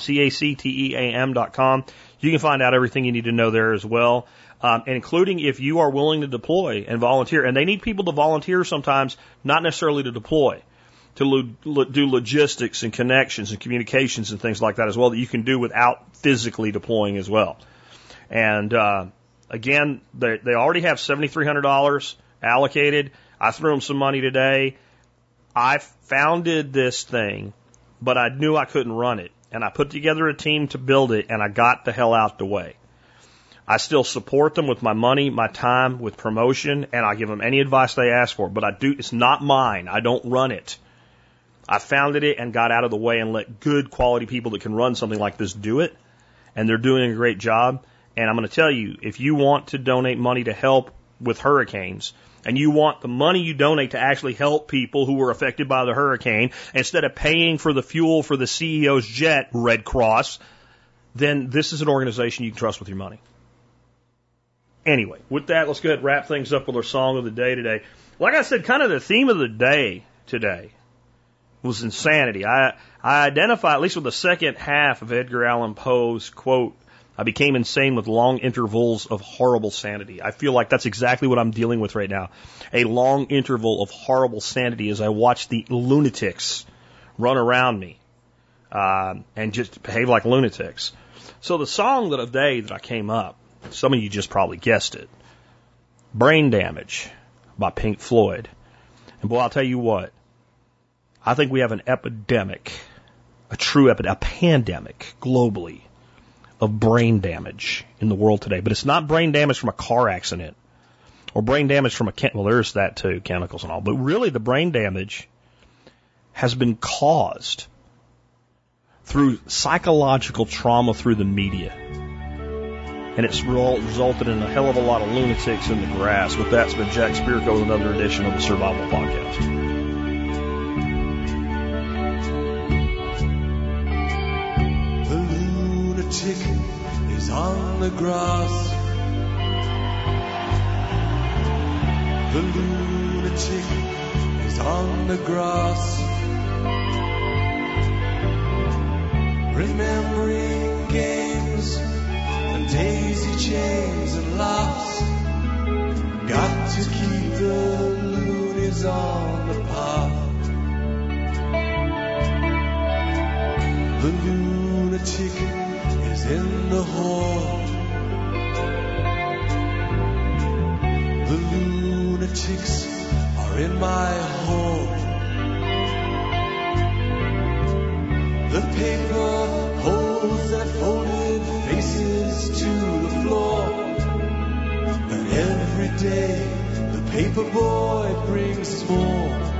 C-A-C-T-E-A-M.com, you can find out everything you need to know there as well um, including if you are willing to deploy and volunteer. And they need people to volunteer sometimes, not necessarily to deploy, to lo- lo- do logistics and connections and communications and things like that as well that you can do without physically deploying as well. And uh, again, they, they already have $7,300 allocated. I threw them some money today. I founded this thing, but I knew I couldn't run it. And I put together a team to build it, and I got the hell out the way. I still support them with my money, my time, with promotion, and I give them any advice they ask for. But I do, it's not mine. I don't run it. I founded it and got out of the way and let good quality people that can run something like this do it. And they're doing a great job. And I'm going to tell you, if you want to donate money to help with hurricanes, and you want the money you donate to actually help people who were affected by the hurricane, instead of paying for the fuel for the CEO's jet, Red Cross, then this is an organization you can trust with your money. Anyway, with that, let's go ahead and wrap things up with our song of the day today. Like I said, kind of the theme of the day today was insanity. I, I identify, at least with the second half of Edgar Allan Poe's quote, I became insane with long intervals of horrible sanity. I feel like that's exactly what I'm dealing with right now. A long interval of horrible sanity as I watch the lunatics run around me uh, and just behave like lunatics. So the song of the day that I came up Some of you just probably guessed it. Brain Damage by Pink Floyd. And boy, I'll tell you what, I think we have an epidemic, a true epidemic, a pandemic globally of brain damage in the world today. But it's not brain damage from a car accident or brain damage from a, chem- well, there's that too, chemicals and all. But really the brain damage has been caused through psychological trauma through the media. And it's resulted in a hell of a lot of lunatics in the grass. With that, it's been Jack Spirko with another edition of the Survival Podcast. The lunatic is on the grass. The lunatic is on the grass. Remembering games daisy chains and locks. Got to keep the loonies on the path. The lunatic is in the hall. The lunatics are in my hall. The paper holds their folded the paper boy brings more.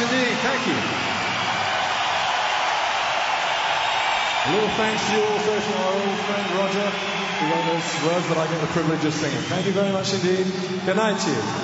Indeed. Thank you. A little thanks to you also to our old friend Roger, who wrote those words that I get the privilege of singing. Thank you very much indeed. Good night to you.